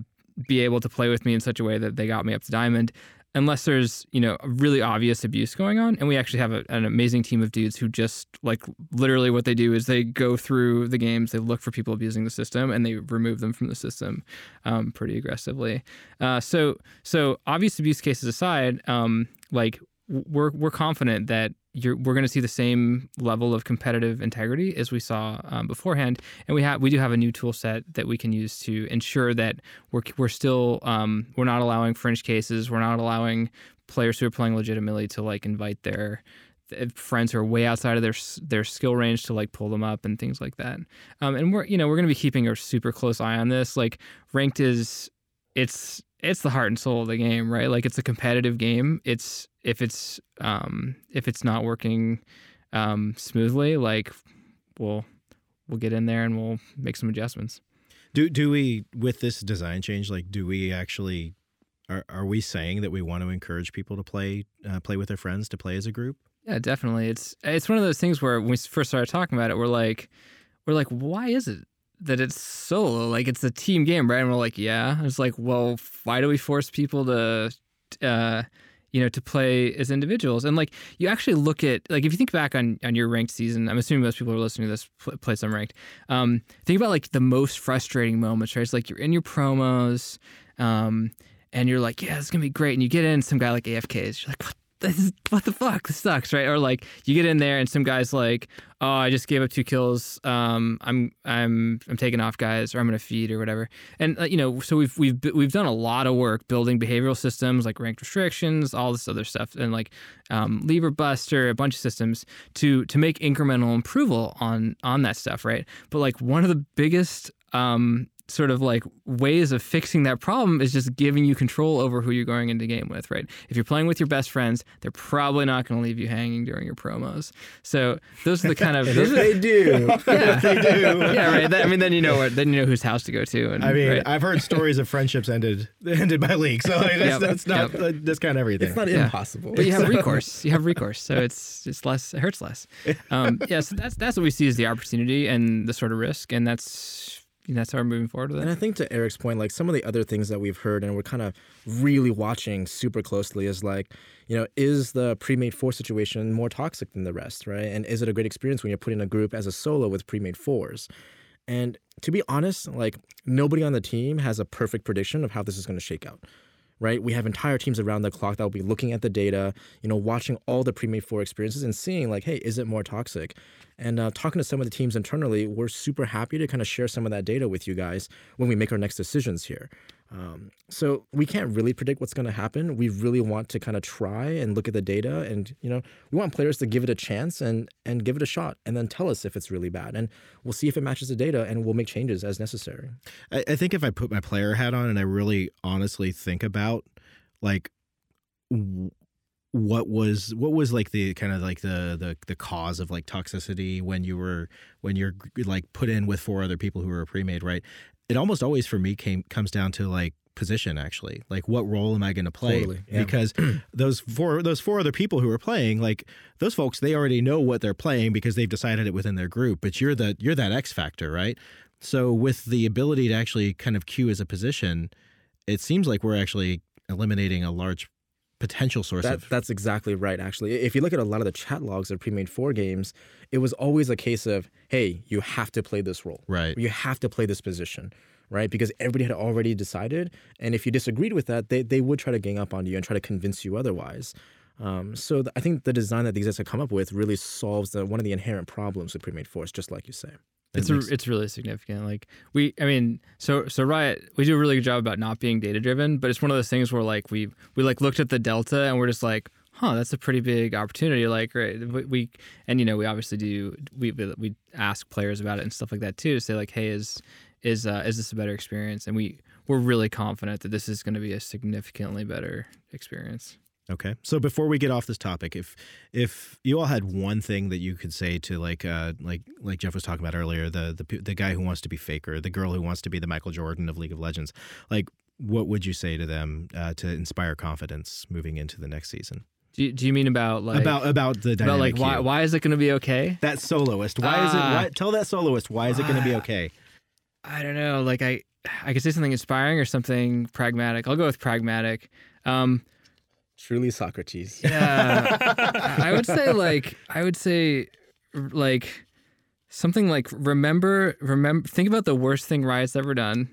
be able to play with me in such a way that they got me up to diamond unless there's you know really obvious abuse going on. And we actually have a, an amazing team of dudes who just like literally what they do is they go through the games, they look for people abusing the system, and they remove them from the system um, pretty aggressively. Uh, so so obvious abuse cases aside, um, like we're we're confident that you're, we're going to see the same level of competitive integrity as we saw um, beforehand, and we have we do have a new tool set that we can use to ensure that we're we're still um, we're not allowing fringe cases, we're not allowing players who are playing legitimately to like invite their friends who are way outside of their their skill range to like pull them up and things like that. Um, and we're you know we're going to be keeping a super close eye on this. Like ranked is it's it's the heart and soul of the game, right? Like it's a competitive game. It's if it's um, if it's not working um, smoothly, like we'll we'll get in there and we'll make some adjustments. Do do we with this design change? Like, do we actually are are we saying that we want to encourage people to play uh, play with their friends to play as a group? Yeah, definitely. It's it's one of those things where when we first started talking about it, we're like we're like, why is it that it's solo. Like it's a team game, right? And we're like, yeah. It's like, well, why do we force people to, uh, you know, to play as individuals? And like, you actually look at like if you think back on on your ranked season, I'm assuming most people are listening to this play some ranked. Um, think about like the most frustrating moments, right? It's like you're in your promos. Um, and you're like, yeah, it's gonna be great. And you get in some guy like AFKs. You're like, what this is what the fuck? This sucks right? Or like you get in there and some guys like oh i just gave up two kills. Um i'm i'm i'm taking off guys or i'm gonna feed or whatever. And uh, you know so we've we've we've done a lot of work building behavioral systems like ranked restrictions all this other stuff and like um, LeaverBuster a bunch of systems to to make incremental improvement on on that stuff right? But like one of the biggest um sort of like ways of fixing that problem is just giving you control over who you're going into game with, right? If you're playing with your best friends, they're probably not going to leave you hanging during your promos. So those are the kind of those they do, yeah, they do, yeah, right. That, I mean, then you know what, then you know whose house to go to. And, I mean, right? I've heard stories of friendships ended ended by leaks, so like, that's, Yep, that's not yep. that's kind of everything. It's not Yeah. impossible. but you have recourse. You have recourse, so it's it's less. It hurts less. Um, yeah, so that's that's what we see as the opportunity and the sort of risk, and that's that's how we're moving forward with it. And. I think to Eric's point, like some of the other things that we've heard and we're kind of really watching super closely is like, you know, is the pre-made four situation more toxic than the rest, right? And is it a great experience when you're putting a group as a solo with pre-made fours? And to be honest, like nobody on the team has a perfect prediction of how this is going to shake out. Right? We have entire teams around the clock that will be looking at the data, you know, watching all the pre-made four experiences and seeing like, hey, is it more toxic? And uh, talking to some of the teams internally, we're super happy to kind of share some of that data with you guys when we make our next decisions here. Um, so we can't really predict what's going to happen. We really want to kind of try and look at the data, and you know, we want players to give it a chance and and give it a shot, and then tell us if it's really bad, and we'll see if it matches the data, and we'll make changes as necessary. I, I think if I put my player hat on and I really honestly think about like what was what was like the kind of like the the the cause of like toxicity when you were when you're like put in with four other people who were pre-made right it almost always for me came comes down to like position actually. Like what role am i going to play? Totally, yeah. because those four those four other people who are playing like those folks they already know what they're playing because they've decided it within their group but you're the you're that x factor right? So with the ability to actually kind of queue as a position it seems like we're actually eliminating a large potential source That, of that's exactly right, actually. If you look at a lot of the chat logs of pre-made four games, it was always a case of, hey, you have to play this role. Right. You have to play this position, right? Because everybody had already decided. And if you disagreed with that, they, they would try to gang up on you and try to convince you otherwise. Um, so th- I think the design that these guys have come up with really solves the, one of the inherent problems with pre-made fours, just like you say. It's a, it's really significant. Like we, I mean, so so Riot, we do a really good job about not being data driven, but it's one of those things where like we we like looked at the delta and we're just like, huh, that's a pretty big opportunity. Like right, we, we and you know we obviously do we we ask players about it and stuff like that too to say like, hey, is is uh, is this a better experience? And we we're really confident that this is going to be a significantly better experience. Okay. So before we get off this topic, if if you all had one thing that you could say to like uh like like Jeff was talking about earlier, the the the guy who wants to be faker, the girl who wants to be the Michael Jordan of League of Legends, like what would you say to them uh, to inspire confidence moving into the next season? Do you, do you mean about like about about the about dynamic like why why is it going to be okay? that soloist? Why is it? Ah. Why, tell that soloist why is it going to be okay? I don't know. Like I, I could say something inspiring or something pragmatic. I'll go with pragmatic. Um, Truly Socrates. Yeah, I would say like I would say like something like remember remember think about the worst thing Riot's ever done,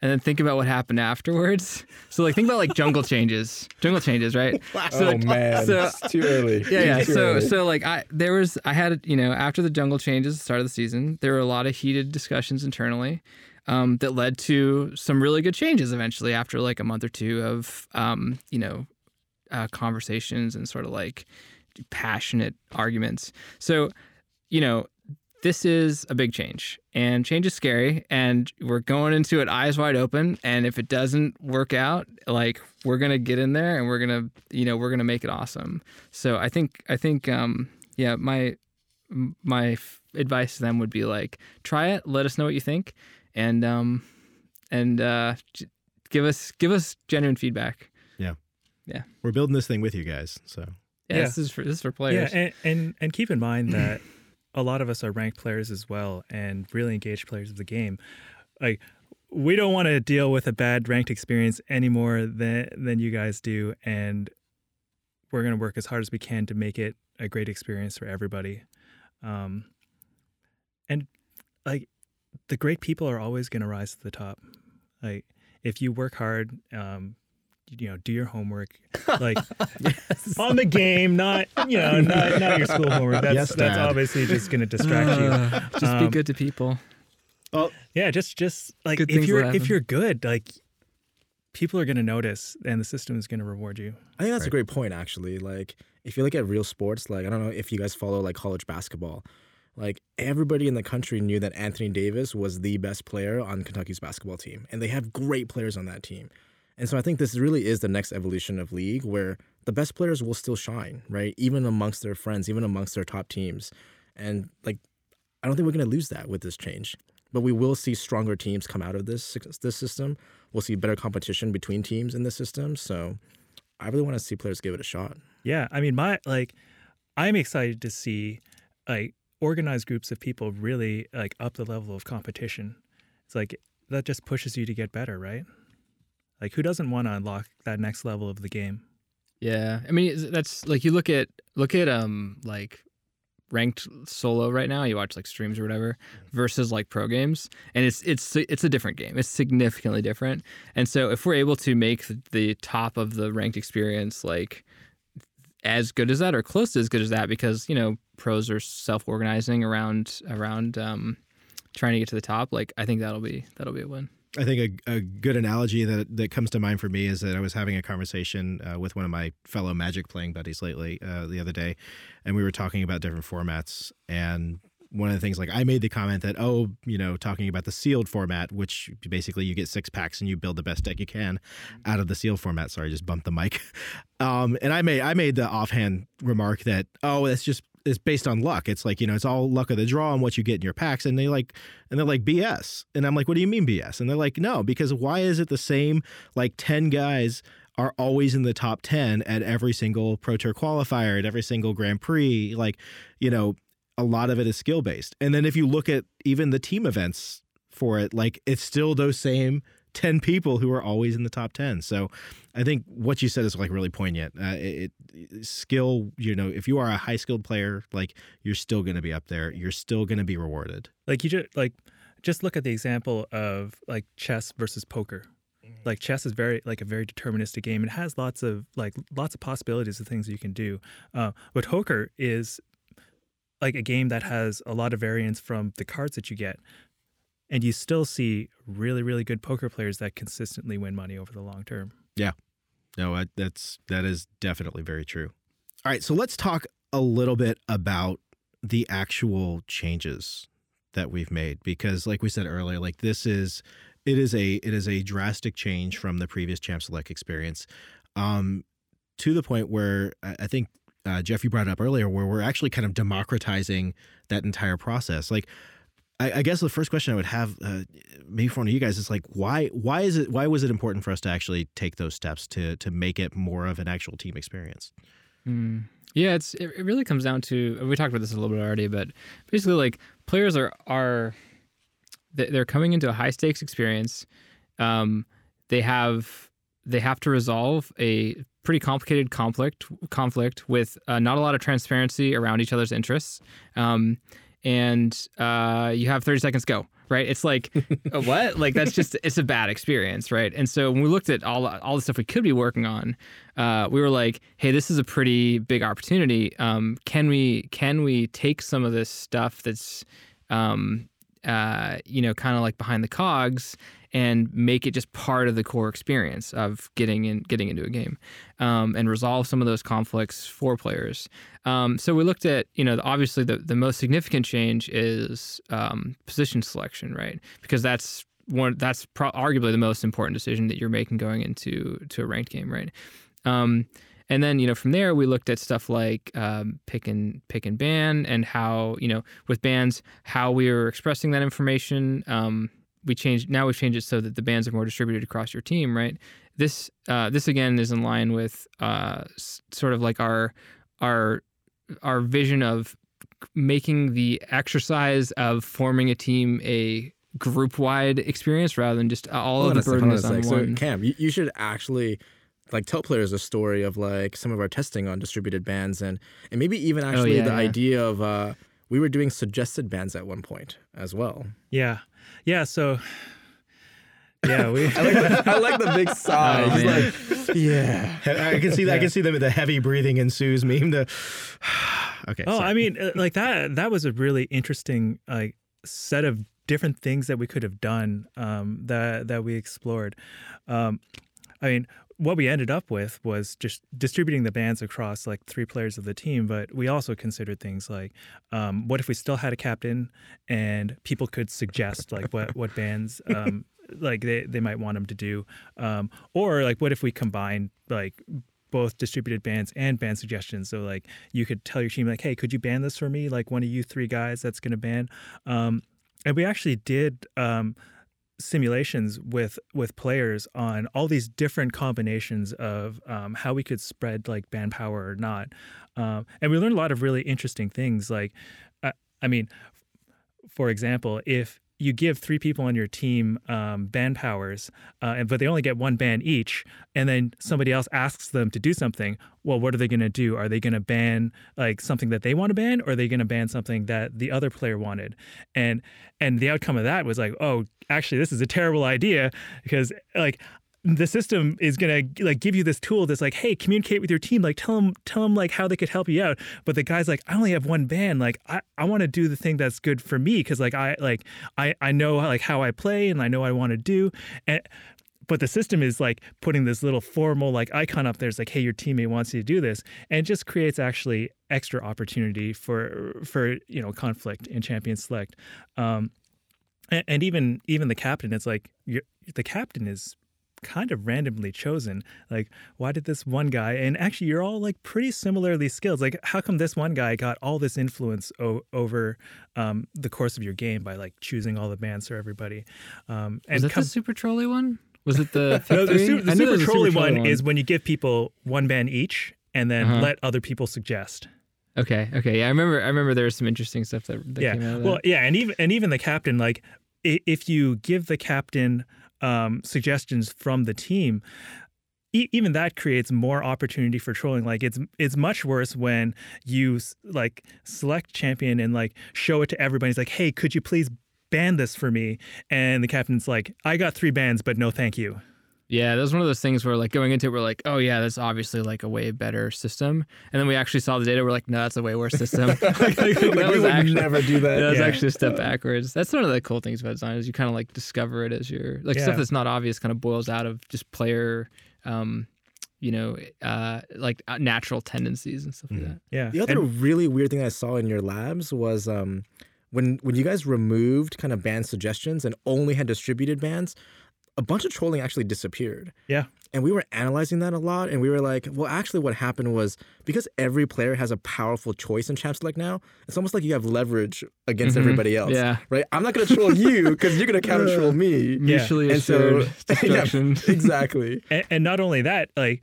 and then think about what happened afterwards. So like think about like jungle changes, jungle changes, right? So, oh like, man, so- it's too early. yeah, yeah. So, early. so like I there was I had you know after the jungle changes, the start of the season, there were a lot of heated discussions internally, um, that led to some really good changes eventually after like a month or two of um, you know, uh, conversations and sort of like passionate arguments. So, you know, this is a big change and change is scary and we're going into it eyes wide open and if it doesn't work out like we're going to get in there and we're going to you know we're going to make it awesome so i think i think um yeah my my f- advice to them would be like try it let us know what you think and um and uh give us give us genuine feedback Yeah, we're building this thing with you guys. So yeah, Yeah. this is for this is for players Yeah, and, and and keep in mind that a lot of us are ranked players as well, and really engaged players of the game. Like we don't want to deal with a bad ranked experience any more than than you guys do, and we're gonna work as hard as we can to make it a great experience for everybody. Um, and like the great people are always gonna rise to the top. Like if you work hard, um, you know, do your homework, like yes. on the game, not you know, not, not your school homework. That's Yes, that's obviously just going to distract you. Uh, just be Um, good to people Oh, Yeah, just just like if you're if you're good, like people are going to notice, and the system is going to reward you. I think that's a great point, actually. Like, if you look at real sports, like, I don't know if you guys follow like college basketball, like, everybody in the country knew that Anthony Davis was the best player on Kentucky's basketball team. And they have great players on that team. And so I think this really is the next evolution of league where the best players will still shine, right? Even amongst their friends, even amongst their top teams. And like, I don't think we're going to lose that with this change. But we will see stronger teams come out of this this system. We'll see better competition between teams in the system. So I really want to see players give it a shot. Yeah, I mean, my like, I'm excited to see like organized groups of people really like up the level of competition. It's like that just pushes you to get better, right? Like, who doesn't want to unlock that next level of the game? Yeah, I mean that's like you look at look at um like ranked solo right now. You watch like streams or whatever versus like pro games, and it's it's it's a different game. It's significantly different. And so if we're able to make the, the top of the ranked experience like as good as that or close to as good as that, because you know pros are self organizing around around um trying to get to the top. Like I think that'll be that'll be a win. I think a, a good analogy that that comes to mind for me is that I was having a conversation uh, with one of my fellow Magic playing buddies lately uh, the other day, and we were talking about different formats. And one of the things, like I made the comment that, oh, you know, talking about the sealed format, which basically you get six packs and you build the best deck you can out of the sealed format. Sorry, I just bumped the mic. Um, and I made I made the offhand remark that, oh, that's just it's based on luck. It's like you know, it's all luck of the draw and what you get in your packs. And they like, and they're like BS. And I'm like, what do you mean BS? And they're like, no, because why is it the same? Like ten guys are always in the top ten at every single Pro Tour qualifier, at every single Grand Prix. Like, you know, a lot of it is skill based. And then if you look at even the team events for it, like it's still those same 10 people who are always in the top 10. So I think what you said is like really poignant. Uh, it, it skill, you know, if you are a high skilled player, like you're still going to be up there. You're still going to be rewarded. Like you just like just look at the example of like chess versus poker. Like chess is very like a very deterministic game. It has lots of like lots of possibilities of things you can do. Uh, but poker is like a game that has a lot of variance from the cards that you get, and you still see really really good poker players that consistently win money over the long term. Yeah. No, I, that's that is definitely very true. All right, so let's talk a little bit about the actual changes that we've made because like we said earlier, like this is it is a it is a drastic change from the previous Champ Select experience. Um to the point where I think uh, Jeff, you brought it up earlier, where we're actually kind of democratizing that entire process. Like, I, I guess the first question I would have, uh, maybe for one of you guys, is like, why why is it why was it important for us to actually take those steps to to make it more of an actual team experience? Mm. Yeah, it's it, it really comes down to we talked about this a little bit already, but basically like players are are they- they're coming into a high stakes experience. Um, they have they have to resolve a pretty complicated conflict conflict with uh, not a lot of transparency around each other's interests. Um, and uh, you have 30 seconds go right? It's like a what? Like that's just it's a bad experience right? And so when we looked at all all the stuff we could be working on uh, we were like hey this is a pretty big opportunity. Um, can we can we take some of this stuff that's um, uh, you know kind of like behind the cogs and make it just part of the core experience of getting in getting into a game um, and resolve some of those conflicts for players. Um, so we looked at you know obviously the, the most significant change is um, position selection right? Because that's one that's pro- arguably the most important decision that you're making going into to a ranked game right? Um, and then you know from there we looked at stuff like um, pick and pick and ban and how you know with bans how we were expressing that information um, we changed now we've changed it so that the bans are more distributed across your team right this uh, this again is in line with uh, s- sort of like our our our vision of making the exercise of forming a team a group wide experience rather than just all of the burden is on a on. So. Kam, you, you should actually like tell players a story of like some of our testing on distributed bans and and maybe even actually yeah, the yeah. idea of uh, we were doing suggested bans at one point as well. Yeah, yeah. So yeah, we. I like the, I like the big sigh. Oh, He's like, yeah. I can see that. I can see the, the heavy breathing ensues meme. The okay. Oh, sorry. I mean, uh, like that. That was a really interesting like set of different things that we could have done um, that that we explored. Um, I mean, what we ended up with was just distributing the bans across like three players of the team, but we also considered things like, um, what if we still had a captain and people could suggest like what what bans um, like they, they might want them to do, um, or like what if we combined like both distributed bans and ban suggestions. So like you could tell your team like, hey, could you ban this for me? Like one of you three guys that's going to ban. Um, and we actually did um, simulations with with players on all these different combinations of um, how we could spread like ban power or not. Um, and we learned a lot of really interesting things. Like, uh, I mean, for example, if you give three people on your team um, ban powers, uh, and but they only get one ban each, and then somebody else asks them to do something. Well, what are they going to do? Are they going to ban like something that they want to ban, or are they going to ban something that the other player wanted? And and the outcome of that was like, oh, actually, this is a terrible idea because like the system is gonna like give you this tool that's like, hey, communicate with your team, like tell them tell them like how they could help you out. But the guy's like, I only have one ban, like I, I want to do the thing that's good for me because like I like I I know like how I play and I know I want to do and. But the system is like putting this little formal like icon up there. It's like, hey, your teammate wants you to do this, and it just creates actually extra opportunity for for you know conflict in champion select. Um, and, and even even the captain, it's like the captain is kind of randomly chosen. Like, why did this one guy? And actually, you're all like pretty similarly skilled. Like, how come this one guy got all this influence o- over um, the course of your game by like choosing all the bans for everybody? Um, Was it com- the super trolley one? Was it the no, the, su- the I knew there super trolley one, is when you give people one ban each and then Uh-huh. let other people suggest. Okay, okay, yeah, I remember. I remember there was some interesting stuff that, that yeah. came out of that. Well, yeah, and even and even the captain, like if you give the captain um, suggestions from the team, e- even that creates more opportunity for trolling. Like it's it's much worse when you like select champion and like show it to everybody. It's like, hey, could you please ban this for me? And the captain's like, I got three bans, but no, thank you. Yeah, that was one of those things where like going into it, we're like, oh yeah, that's obviously like a way better system, and then we actually saw the data, we're like, no, that's a way worse system. like, that we was would actually, never do that. that was Yeah. actually a step backwards. That's one of the cool things about design is you kind of like discover it as you're like Yeah. stuff that's not obvious kind of boils out of just player, um, you know, uh, like uh, natural tendencies and stuff like that. Yeah. The other And- really weird thing I saw in your labs was um, when when you guys removed kind of ban suggestions and only had distributed bans, a bunch of trolling actually disappeared. yeah. And we were analyzing that a lot, and we were like, well, actually, what happened was because every player has a powerful choice in Champ Select now, it's almost like you have leverage against Mhm. everybody else. Yeah. Right? I'm not going to troll you because you're going to counter troll me. Mutually And so, assured yeah, destruction. exactly. And, and not only that, like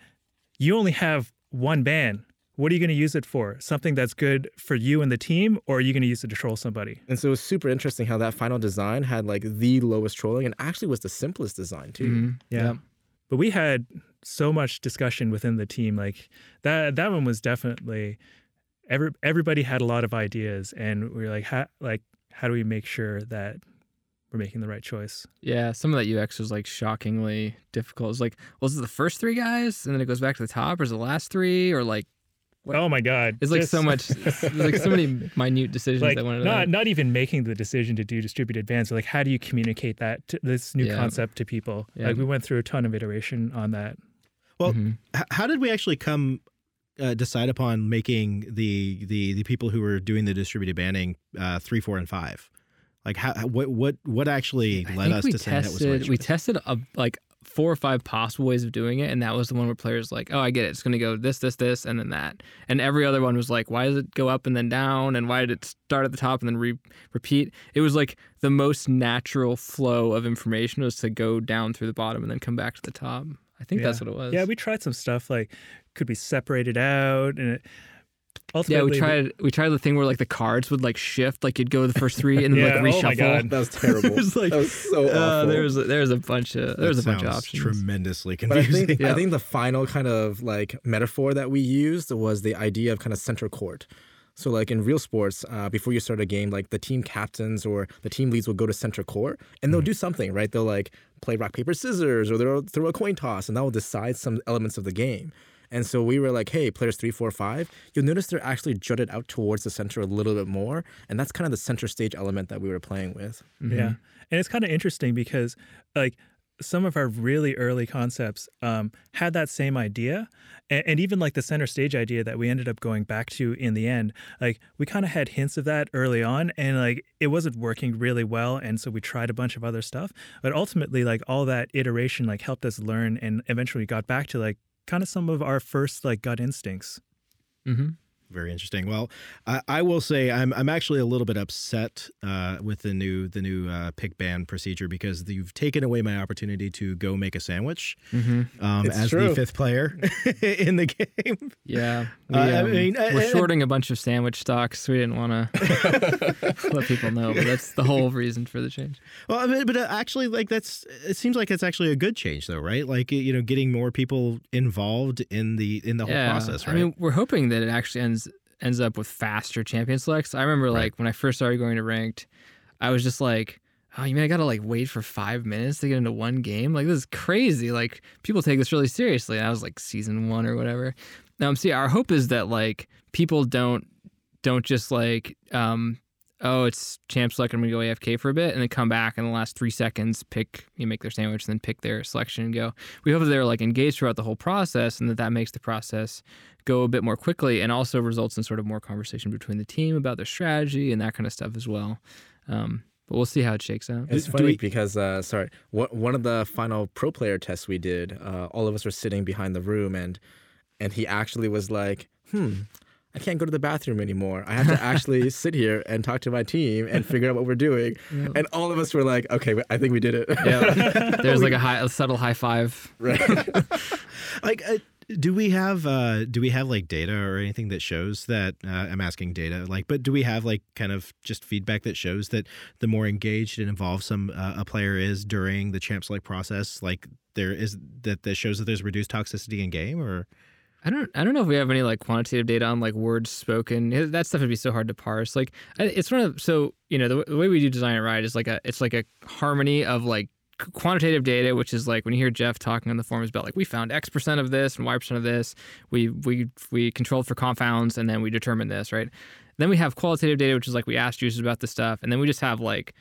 you only have one ban. What are you going to use it for? Something that's good for you and the team, or are you going to use it to troll somebody? And so it was super interesting how that final design had like the lowest trolling and actually was the simplest design too. Mhm. Yeah. Yep. but we had so much discussion within the team. Like that that one was definitely every everybody had a lot of ideas, and we were like, how like how do we make sure that we're making the right choice? Yeah, some of that UX was like shockingly difficult. It's like, was it the first three guys, and then it goes back to the top, or is it the last three, or like What- Oh my god, it's like just- so much, like so many minute decisions like that went into not that. not even making the decision to do distributed advance. Like how do you communicate that to this new Yeah. concept to people? Yeah. Like we went through a ton of iteration on that. Well, Mhm. H- how did we actually come uh, decide upon making the the the people who were doing the distributed banning uh, three, four, and five? Like, how, how- what what what actually led us we to say that was the tested we tested a, like four or five possible ways of doing it, and that was the one where players like, oh, I get it, it's going to go this, this, this, and then that, and every other one was like, why does it go up and then down, and why did it start at the top and then re- repeat? It was like the most natural flow of information was to go down through the bottom and then come back to the top. I think that's what it was. Yeah, we tried some stuff like could be separated out, and it, Yeah, ultimately we tried we tried the thing where like the cards would like shift, like you'd go the first three and then Yeah, like oh reshuffle. my God. That was terrible. It was like- that was so awful. Uh, there was a, there was a bunch of there was a bunch of options. Tremendously But I confusing. think Yeah. I think the final kind of like metaphor that we used was the idea of kind of center court. So like in real sports, uh, before you start a game, like the team captains or the team leads will go to center court and they'll do something, right? They'll like play rock paper scissors or they'll throw a coin toss and that will decide some elements of the game. And so we were like, hey, players three, four, five, you'll notice they're actually jutted out towards the center a little bit more, and that's kind of the center stage element that we were playing with. Mm-hmm. Yeah, and it's kind of interesting because like some of our really early concepts um, had that same idea, and, and even like the center stage idea that we ended up going back to in the end. Like we kind of had hints of that early on, and like it wasn't working really well, and so we tried a bunch of other stuff. But ultimately, like all that iteration like helped us learn, and eventually got back to like kind of some of our first like gut instincts. hmm Very interesting. Well, I, I will say I'm I'm actually a little bit upset uh, with the new the new uh, pick ban procedure because you've taken away my opportunity to go make a sandwich hmm um, as true. the fifth player in the game. Yeah, we, Uh, I um, mean, uh, we're uh, shorting a bunch of sandwich stocks. We didn't want to let people know, but that's the whole reason for the change. Well, I mean, but uh, actually, like that's it seems like it's actually a good change, though, right? Like you know, getting more people involved in the in the whole yeah, process, right? I mean, we're hoping that it actually ends ends up with faster champion selects. I remember Right. like when I first started going to ranked, I was just like. Oh, you mean I gotta like wait for five minutes to get into one game? Like this is crazy. Like people take this really seriously. And I was like season one or whatever. Um, see, our hope is that like people don't don't just like um oh it's champ select I'm gonna go AFK for a bit and then come back in the last three seconds pick you make their sandwich and then pick their selection and go. We hope that they're like engaged throughout the whole process and that that makes the process go a bit more quickly and also results in sort of more conversation between the team about their strategy and that kind of stuff as well. Um, but we'll see how it shakes out. It's funny we- because uh, sorry, one one of the final pro player tests we did, uh, all of us were sitting behind the room, and and he actually was like, "Hmm, I can't go to the bathroom anymore. I have to actually sit here and talk to my team and figure out what we're doing." Yeah. And all of us were like, "Okay, I think we did it." Yeah, there's like a, high, a subtle high five. right. like uh, do we have uh do we have like data or anything that shows that uh, i'm asking data like but do we have like kind of just feedback that shows that the more engaged and involved some uh, a player is during the champ select process like there is that that shows that there's reduced toxicity in game or I don't I don't know if we have any like quantitative data on like words spoken. That stuff would be so hard to parse. Like it's one of so you know the, the way we do design it right is like a it's like a harmony of like quantitative data, which is like when you hear Jeff talking on the forums about like we found X percent of this and Y percent of this, we we we controlled for confounds and then we determined this right. Then we have qualitative data, which is like we asked users about this stuff, and then we just have like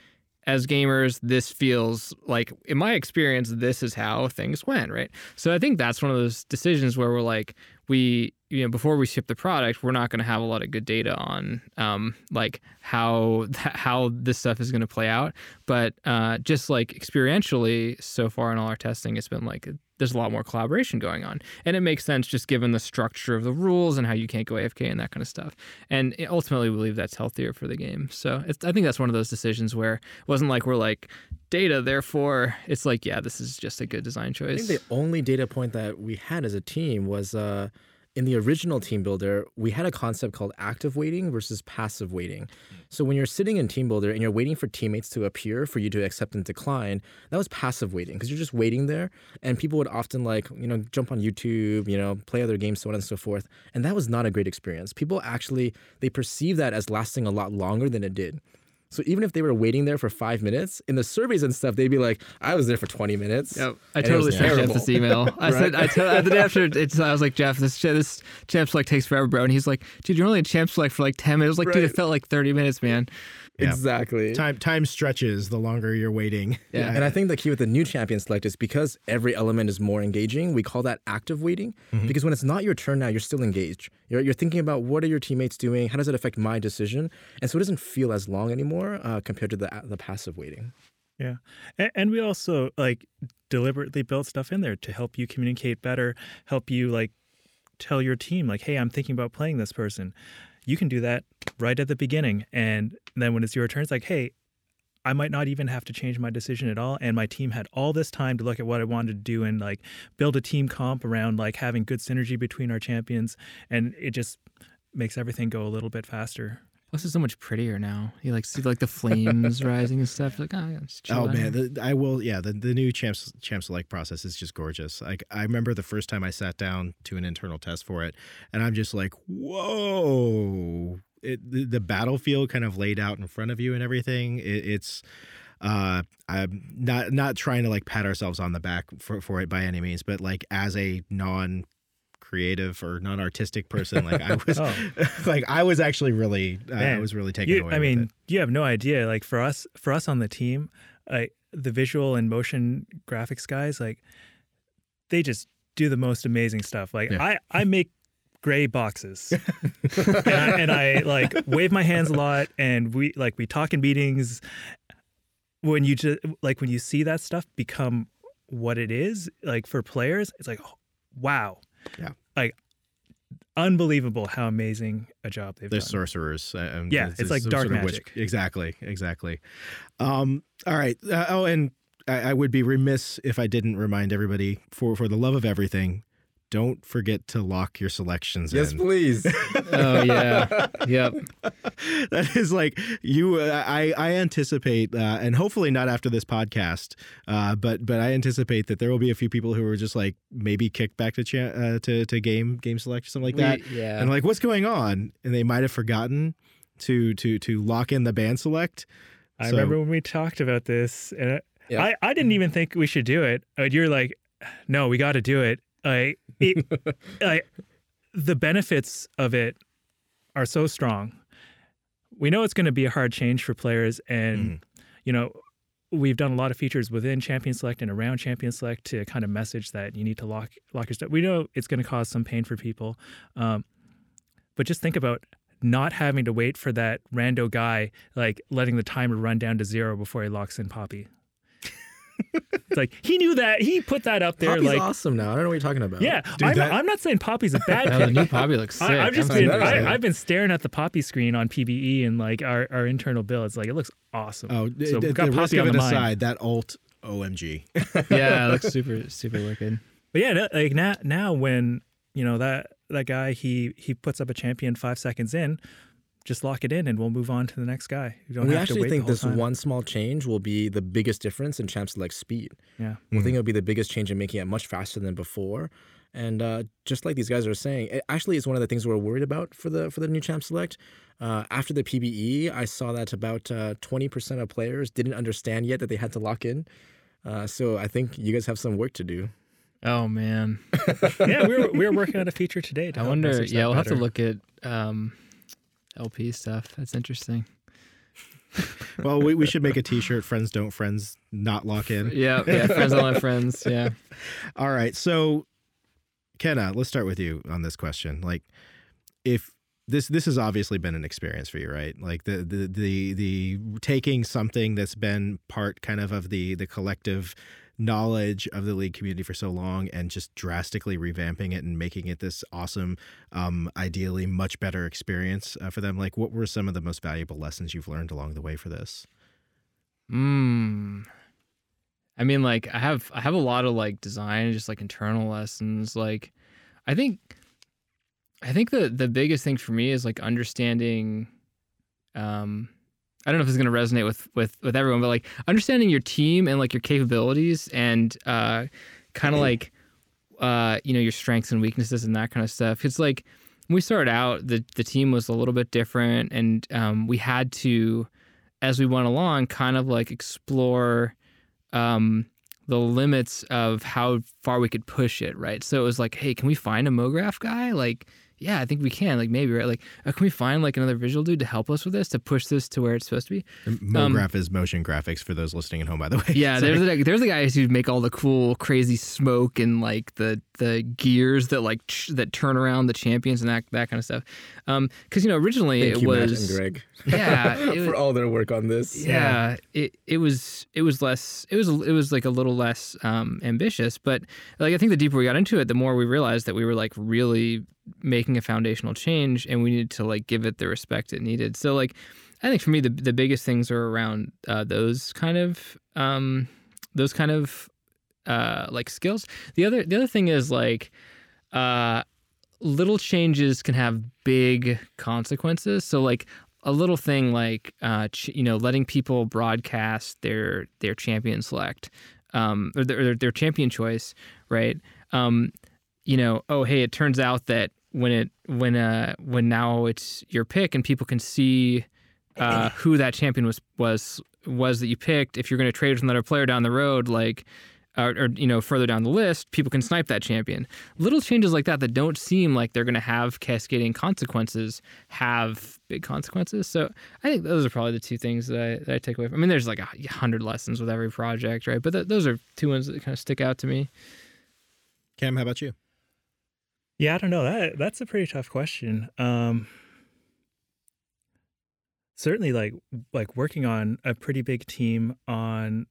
as gamers, this feels like, in my experience, this is how things went, right? So I think that's one of those decisions where we're like, we, you know, before we ship the product, we're not going to have a lot of good data on, um, like how how this stuff is going to play out. But uh, just like experientially, so far in all our testing, it's been like there's a lot more collaboration going on, and it makes sense just given the structure of the rules and how you can't go AFK and that kind of stuff. And ultimately, we believe that's healthier for the game. So it's, I think that's one of those decisions where it wasn't like we're like data, therefore it's like yeah, this is just a good design choice. I think the only data point that we had as a team was uh, in the original team builder, we had a concept called active waiting versus passive waiting. Mm. So when you're sitting in team builder and you're waiting for teammates to appear for you to accept and decline, that was passive waiting because you're just waiting there. And people would often like, you know, jump on YouTube, you know, play other games, so on and so forth. And that was not a great experience. People actually they perceive that as lasting a lot longer than it did. So even if they were waiting there for five minutes, in the surveys and stuff, they'd be like, "I was there for twenty minutes." Yep. I and it was totally sent Jeff this email. I said, I tell, the day after, it's, I was like, Jeff, this this champ select takes forever, bro. And he's like, dude, you're only a champ select for like 10 minutes. I was like, dude, it felt like 30 minutes, man. Yeah. Exactly. Time time stretches the longer you're waiting. Yeah. And I think the key with the new champion select is because every element is more engaging, we call that active waiting. Because when it's not your turn now, you're still engaged. You're, you're thinking about what are your teammates doing? How does it affect my decision? And so it doesn't feel as long anymore uh, compared to the, the passive waiting. Yeah. And, and we also like deliberately built stuff in there to help you communicate better, help you like tell your team, like, hey, I'm thinking about playing this person. You can do that right at the beginning. And then when it's your turn, it's like, hey, I might not even have to change my decision at all. And my team had all this time to look at what I wanted to do and like build a team comp around like having good synergy between our champions. And it just makes everything go a little bit faster. Plus, it's so much prettier now. You like see like the flames rising and stuff. Like, oh, yeah, Oh man, the, I will. Yeah, the, the new champs champ select process is just gorgeous. Like I remember the first time I sat down to an internal test for it, and I'm just like, whoa! It, the, the battlefield kind of laid out in front of you and everything. It, it's. Uh, I'm not not trying to like pat ourselves on the back for, for it by any means, but like as a non creative or non artistic person, like I was, Oh. like I was actually really, uh, I was really taken You- away. I mean, you have no idea. Like for us, for us on the team, like the visual and motion graphics guys, like they just do the most amazing stuff. Like Yeah. I, I make gray boxes, and, I, and I like wave my hands a lot, and we like we talk in meetings. When you just like when you see that stuff become what it is, like for players, it's like, oh, wow, Yeah. Like unbelievable how amazing a job they've done. They're done. sorcerers. and Yeah, it's like dark sort of witch- magic. Exactly, exactly. Um, all right. Uh, oh, and I, I would be remiss if I didn't remind everybody, for for the love of everything, don't forget to lock your selections in. Yes, please. oh yeah, yep. that is like you. Uh, I I anticipate, uh, and hopefully not after this podcast, uh, but but I anticipate that there will be a few people who are just like maybe kicked back to cha- uh, to to game game select or something like that. We- yeah. and like what's going on and they might have forgotten to to to lock in the ban select I So- remember when we talked about this, and I- Yeah. I, I didn't even think we should do it. And you're like, no, we got to do it. I, it, I, the benefits of it are so strong. We know it's going to be a hard change for players, and you know, we've done a lot of features within Champion Select and around Champion Select to kind of message that you need to lock lock your stuff. We know it's going to cause some pain for people, um, but just think about not having to wait for that rando guy like letting the timer run down to zero before he locks in Poppy. It's like he knew that he put that up there. Poppy's like, awesome now. I don't know what you're talking about. yeah, Dude, I'm, that- I'm not saying Poppy's a bad Oh, the new Poppy looks sick. I, I've just I'm been excited. excited. I, I've been staring at the Poppy screen on PBE and like our, our internal builds. Like it looks awesome. oh so the, we've the got risk Poppy of on it the mind. aside that alt omg yeah, it looks super super wicked. But yeah, like now now when you know that that guy he he puts up a champion five seconds in, just lock it in and we'll move on to the next guy. You don't we have to actually wait think this time. one small change will be the biggest difference in champ select speed. Yeah. We think it'll be the biggest change in making it much faster than before. And uh, just like these guys are saying, it actually is one of the things we're worried about for the for the new champ select. Uh, after the PBE, I saw that about uh, twenty percent of players didn't understand yet that they had to lock in. Uh, so I think you guys have some work to do. Oh man, yeah, we were we were working on a feature today. To I help wonder. Yeah, we'll have to look at um, LP stuff. That's interesting. well we, we should make a t-shirt friends don't friends not lock in Yeah, yeah. Friends on my friends. Yeah. all right so kenna let's start with you on this question like if this this has obviously been an experience for you right like the the the, the taking something that's been part kind of of the the collective knowledge of the league community for so long and just drastically revamping it and making it this awesome um ideally much better experience uh, for them like what were some of the most valuable lessons you've learned along the way for this Hmm. I mean, like I have I have a lot of like design, just like internal lessons. Like, I think I think the the biggest thing for me is like understanding. Um, I don't know if it's going to resonate with with with everyone, but like understanding your team and like your capabilities and uh, kind of like uh, you know your strengths and weaknesses and that kind of stuff. It's like when we started out, the the team was a little bit different, and um, we had to, as we went along, kind of like explore. Um, the limits of how far we could push it, right? So it was like, hey, can we find a MoGraph guy? Like, yeah, I think we can. Like maybe right. Like, uh, can we find like another visual dude to help us with this to push this to where it's supposed to be? MoGraph is motion graphics for those listening at home, by the way. Yeah, Sorry. there's the, there's the guys who make all the cool, crazy smoke and like the the gears that like ch- that turn around the champions and that that kind of stuff. Um, because you know originally Thank it you, was Matt and Greg, yeah was, for all their work on this. yeah, it it was it was less it was it was like a little less um ambitious but like i think the deeper we got into it the more we realized that we were like really making a foundational change and we needed to like give it the respect it needed so like i think for me the the biggest things are around uh, those kind of um those kind of uh like skills. The other the other thing is like uh little changes can have big consequences. So like a little thing like uh, ch- you know letting people broadcast their their champion select um, or their, their champion choice right? Um, you know oh hey it turns out that when it when uh when now it's your pick and people can see uh, who that champion was was was that you picked if you're going to trade with another player down the road like or, or, you know further down the list people can snipe that champion little changes like that that don't seem like they're going to have cascading consequences have big consequences so i think those are probably the two things that i, that I take away from i mean there's like a hundred lessons with every project right but th- those are two ones that kind of stick out to me Kam, how about you? Yeah, I don't know. That that's a pretty tough question. Um certainly like like working on a pretty big team on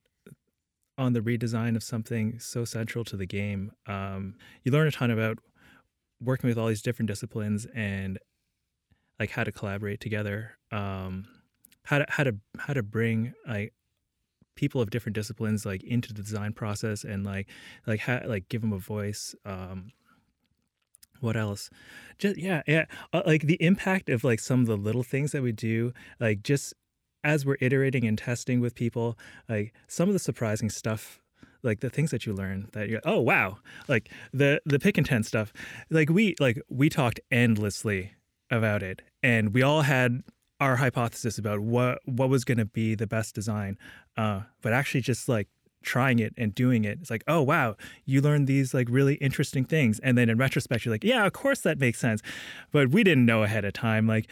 on the redesign of something so central to the game. Um you learn a ton about working with all these different disciplines and like how to collaborate together. Um how to how to how to bring like people of different disciplines like into the design process and like like how like give them a voice um what else just yeah yeah uh, like the impact of like some of the little things that we do like just as we're iterating and testing with people like some of the surprising stuff like the things that you learn that you're oh wow. Like the the pick intent stuff. Like we like we talked endlessly about it and we all had our hypothesis about what what was going to be the best design uh but actually just like trying it and doing it. It's like oh wow you learned these like really interesting things. And then in retrospect you're like yeah of course that makes sense. But we didn't know ahead of time. Like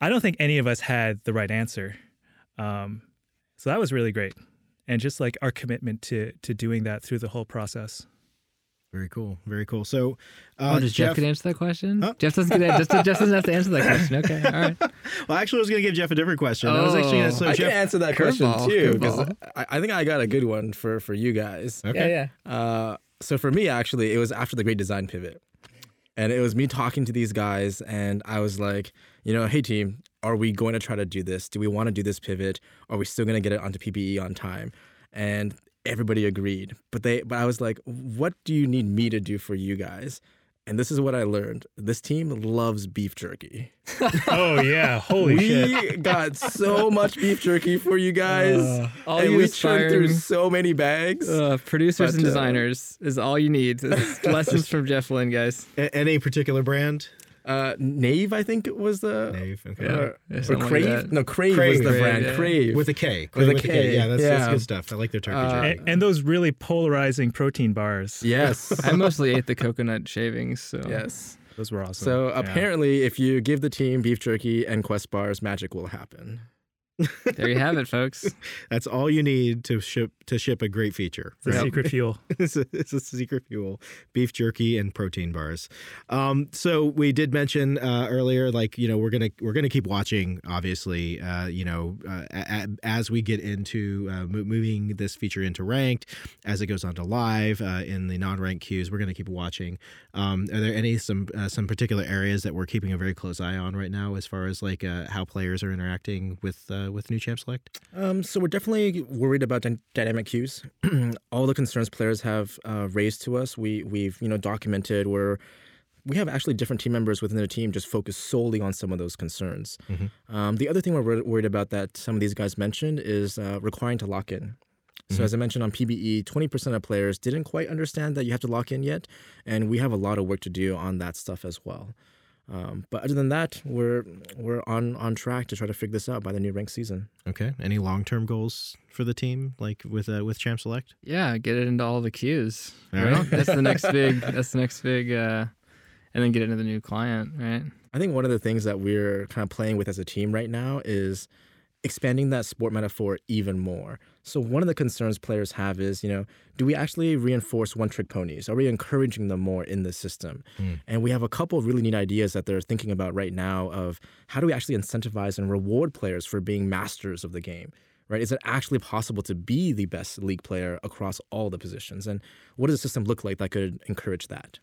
i don't think any of us had the right answer um so that was really great and just like our commitment to to doing that through the whole process Very cool. Very cool. So, uh, oh does jeff, get to answer that question Huh? jeff doesn't get just, jeff doesn't have to answer that question okay all right well, actually, I was going to give Jeff a different question. I was actually gonna, Oh. so I Jeff, can answer that question Curveball, too because. I, I think I got a good one for for you guys. okay. yeah yeah Uh, so for me, actually, it was after the Great Design Pivot, and it was me talking to these guys, and I was like, you know, hey team, are we going to try to do this? Do we want to do this pivot? Are we still going to get it onto PBE on time? And everybody agreed, but they, but I was like, what do you need me to do for you guys? And this is what I learned: this team loves beef jerky. oh yeah holy we shit We got so much beef jerky for you guys, Uh, all and you we churned through so many bags. uh, producers But, and uh, designers is all you need It's lessons from jeff Lin guys any particular brand? Uh, Nave, I think it was the Nave. Okay. Yeah. or, Yeah, or something like Krave. no, Krave, Krave, was the Krave, brand. yeah. Krave With a K. With a With K, Yeah, that's, that's good stuff. I like their turkey Uh, and, and those really polarizing protein bars yes, I mostly ate the coconut shavings, so yes. those were awesome So Yeah. apparently, if you give the team beef jerky and Quest bars, magic will happen. There you have it, folks. That's all you need to ship to ship a great feature. it's a secret fuel it's, a, it's a secret fuel beef jerky and protein bars um, so we did mention uh, earlier like you know we're gonna we're gonna keep watching obviously uh, you know uh, a, a- as we get into uh, mo- moving this feature into ranked as it goes on to live uh, in the non-ranked queues we're gonna keep watching um, are there any some uh, some particular areas that we're keeping a very close eye on right now as far as like uh, how players are interacting with uh, with new champ select Um, so we're definitely worried about dy- dynamic queues. All the concerns players have uh, raised to us, we we've you know documented. We're we have actually different team members within the team just focus solely on some of those concerns. Um, the other thing we're worried about that some of these guys mentioned is uh, requiring to lock in. So as I mentioned on PBE, 20% of players didn't quite understand that you have to lock in yet, and we have a lot of work to do on that stuff as well. Um, but other than that, we're we're on on track to try to figure this out by the new ranked season. Okay. Any long term goals for the team, like with uh, with Champ Select? Yeah, get it into all the queues. All Right? right. that's the next big. That's the next big. Uh, and then get into the new client, right? I think one of the things that we're kind of playing with as a team right now is expanding that sport metaphor even more. So one of the concerns players have is, you know, do we actually reinforce one-trick ponies? Are we encouraging them more in the system? Hmm. And we have a couple of really neat ideas that they're thinking about right now of how do we actually incentivize and reward players for being masters of the game? Right? Is it actually possible to be the best league player across all the positions? And what does the system look like that could encourage that?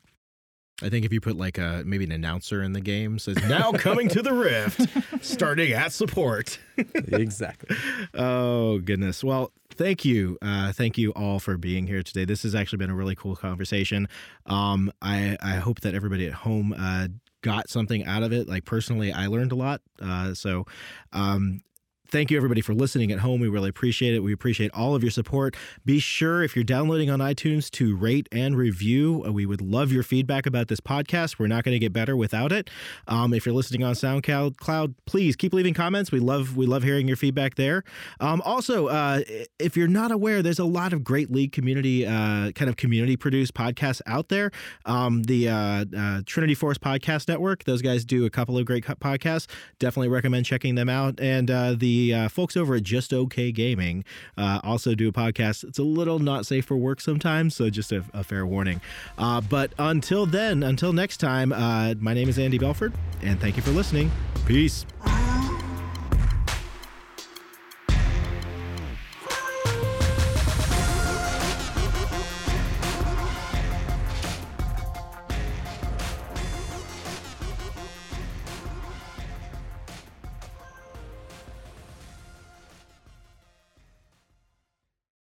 I think if you put like a maybe an announcer in the game says now coming to the Rift, starting at support. exactly. Oh goodness. Well, thank you, uh, thank you all for being here today. This has actually been a really cool conversation. Um, I I hope that everybody at home uh, got something out of it. Like personally, I learned a lot. Uh, so. Um, Thank you, everybody, for listening at home. We really appreciate it. We appreciate all of your support. Be sure, if you're downloading on iTunes, to rate and review. Uh, We would love your feedback about this podcast. We're not going to get better without it. Um, if you're listening on SoundCloud, Cloud, please keep leaving comments. We love we love hearing your feedback there. Um, also, uh, if you're not aware, there's a lot of great league community uh, kind of community produced podcasts out there. Um, the uh, uh, Trinity Force Podcast Network, those guys do a couple of great podcasts. Definitely recommend checking them out. And uh, the uh, folks over at Just Okay Gaming uh, also do a podcast. It's a little not safe for work sometimes, so just a, a fair warning. Uh, but until then, until next time, uh, my name is Andy Belford, and thank you for listening. Peace.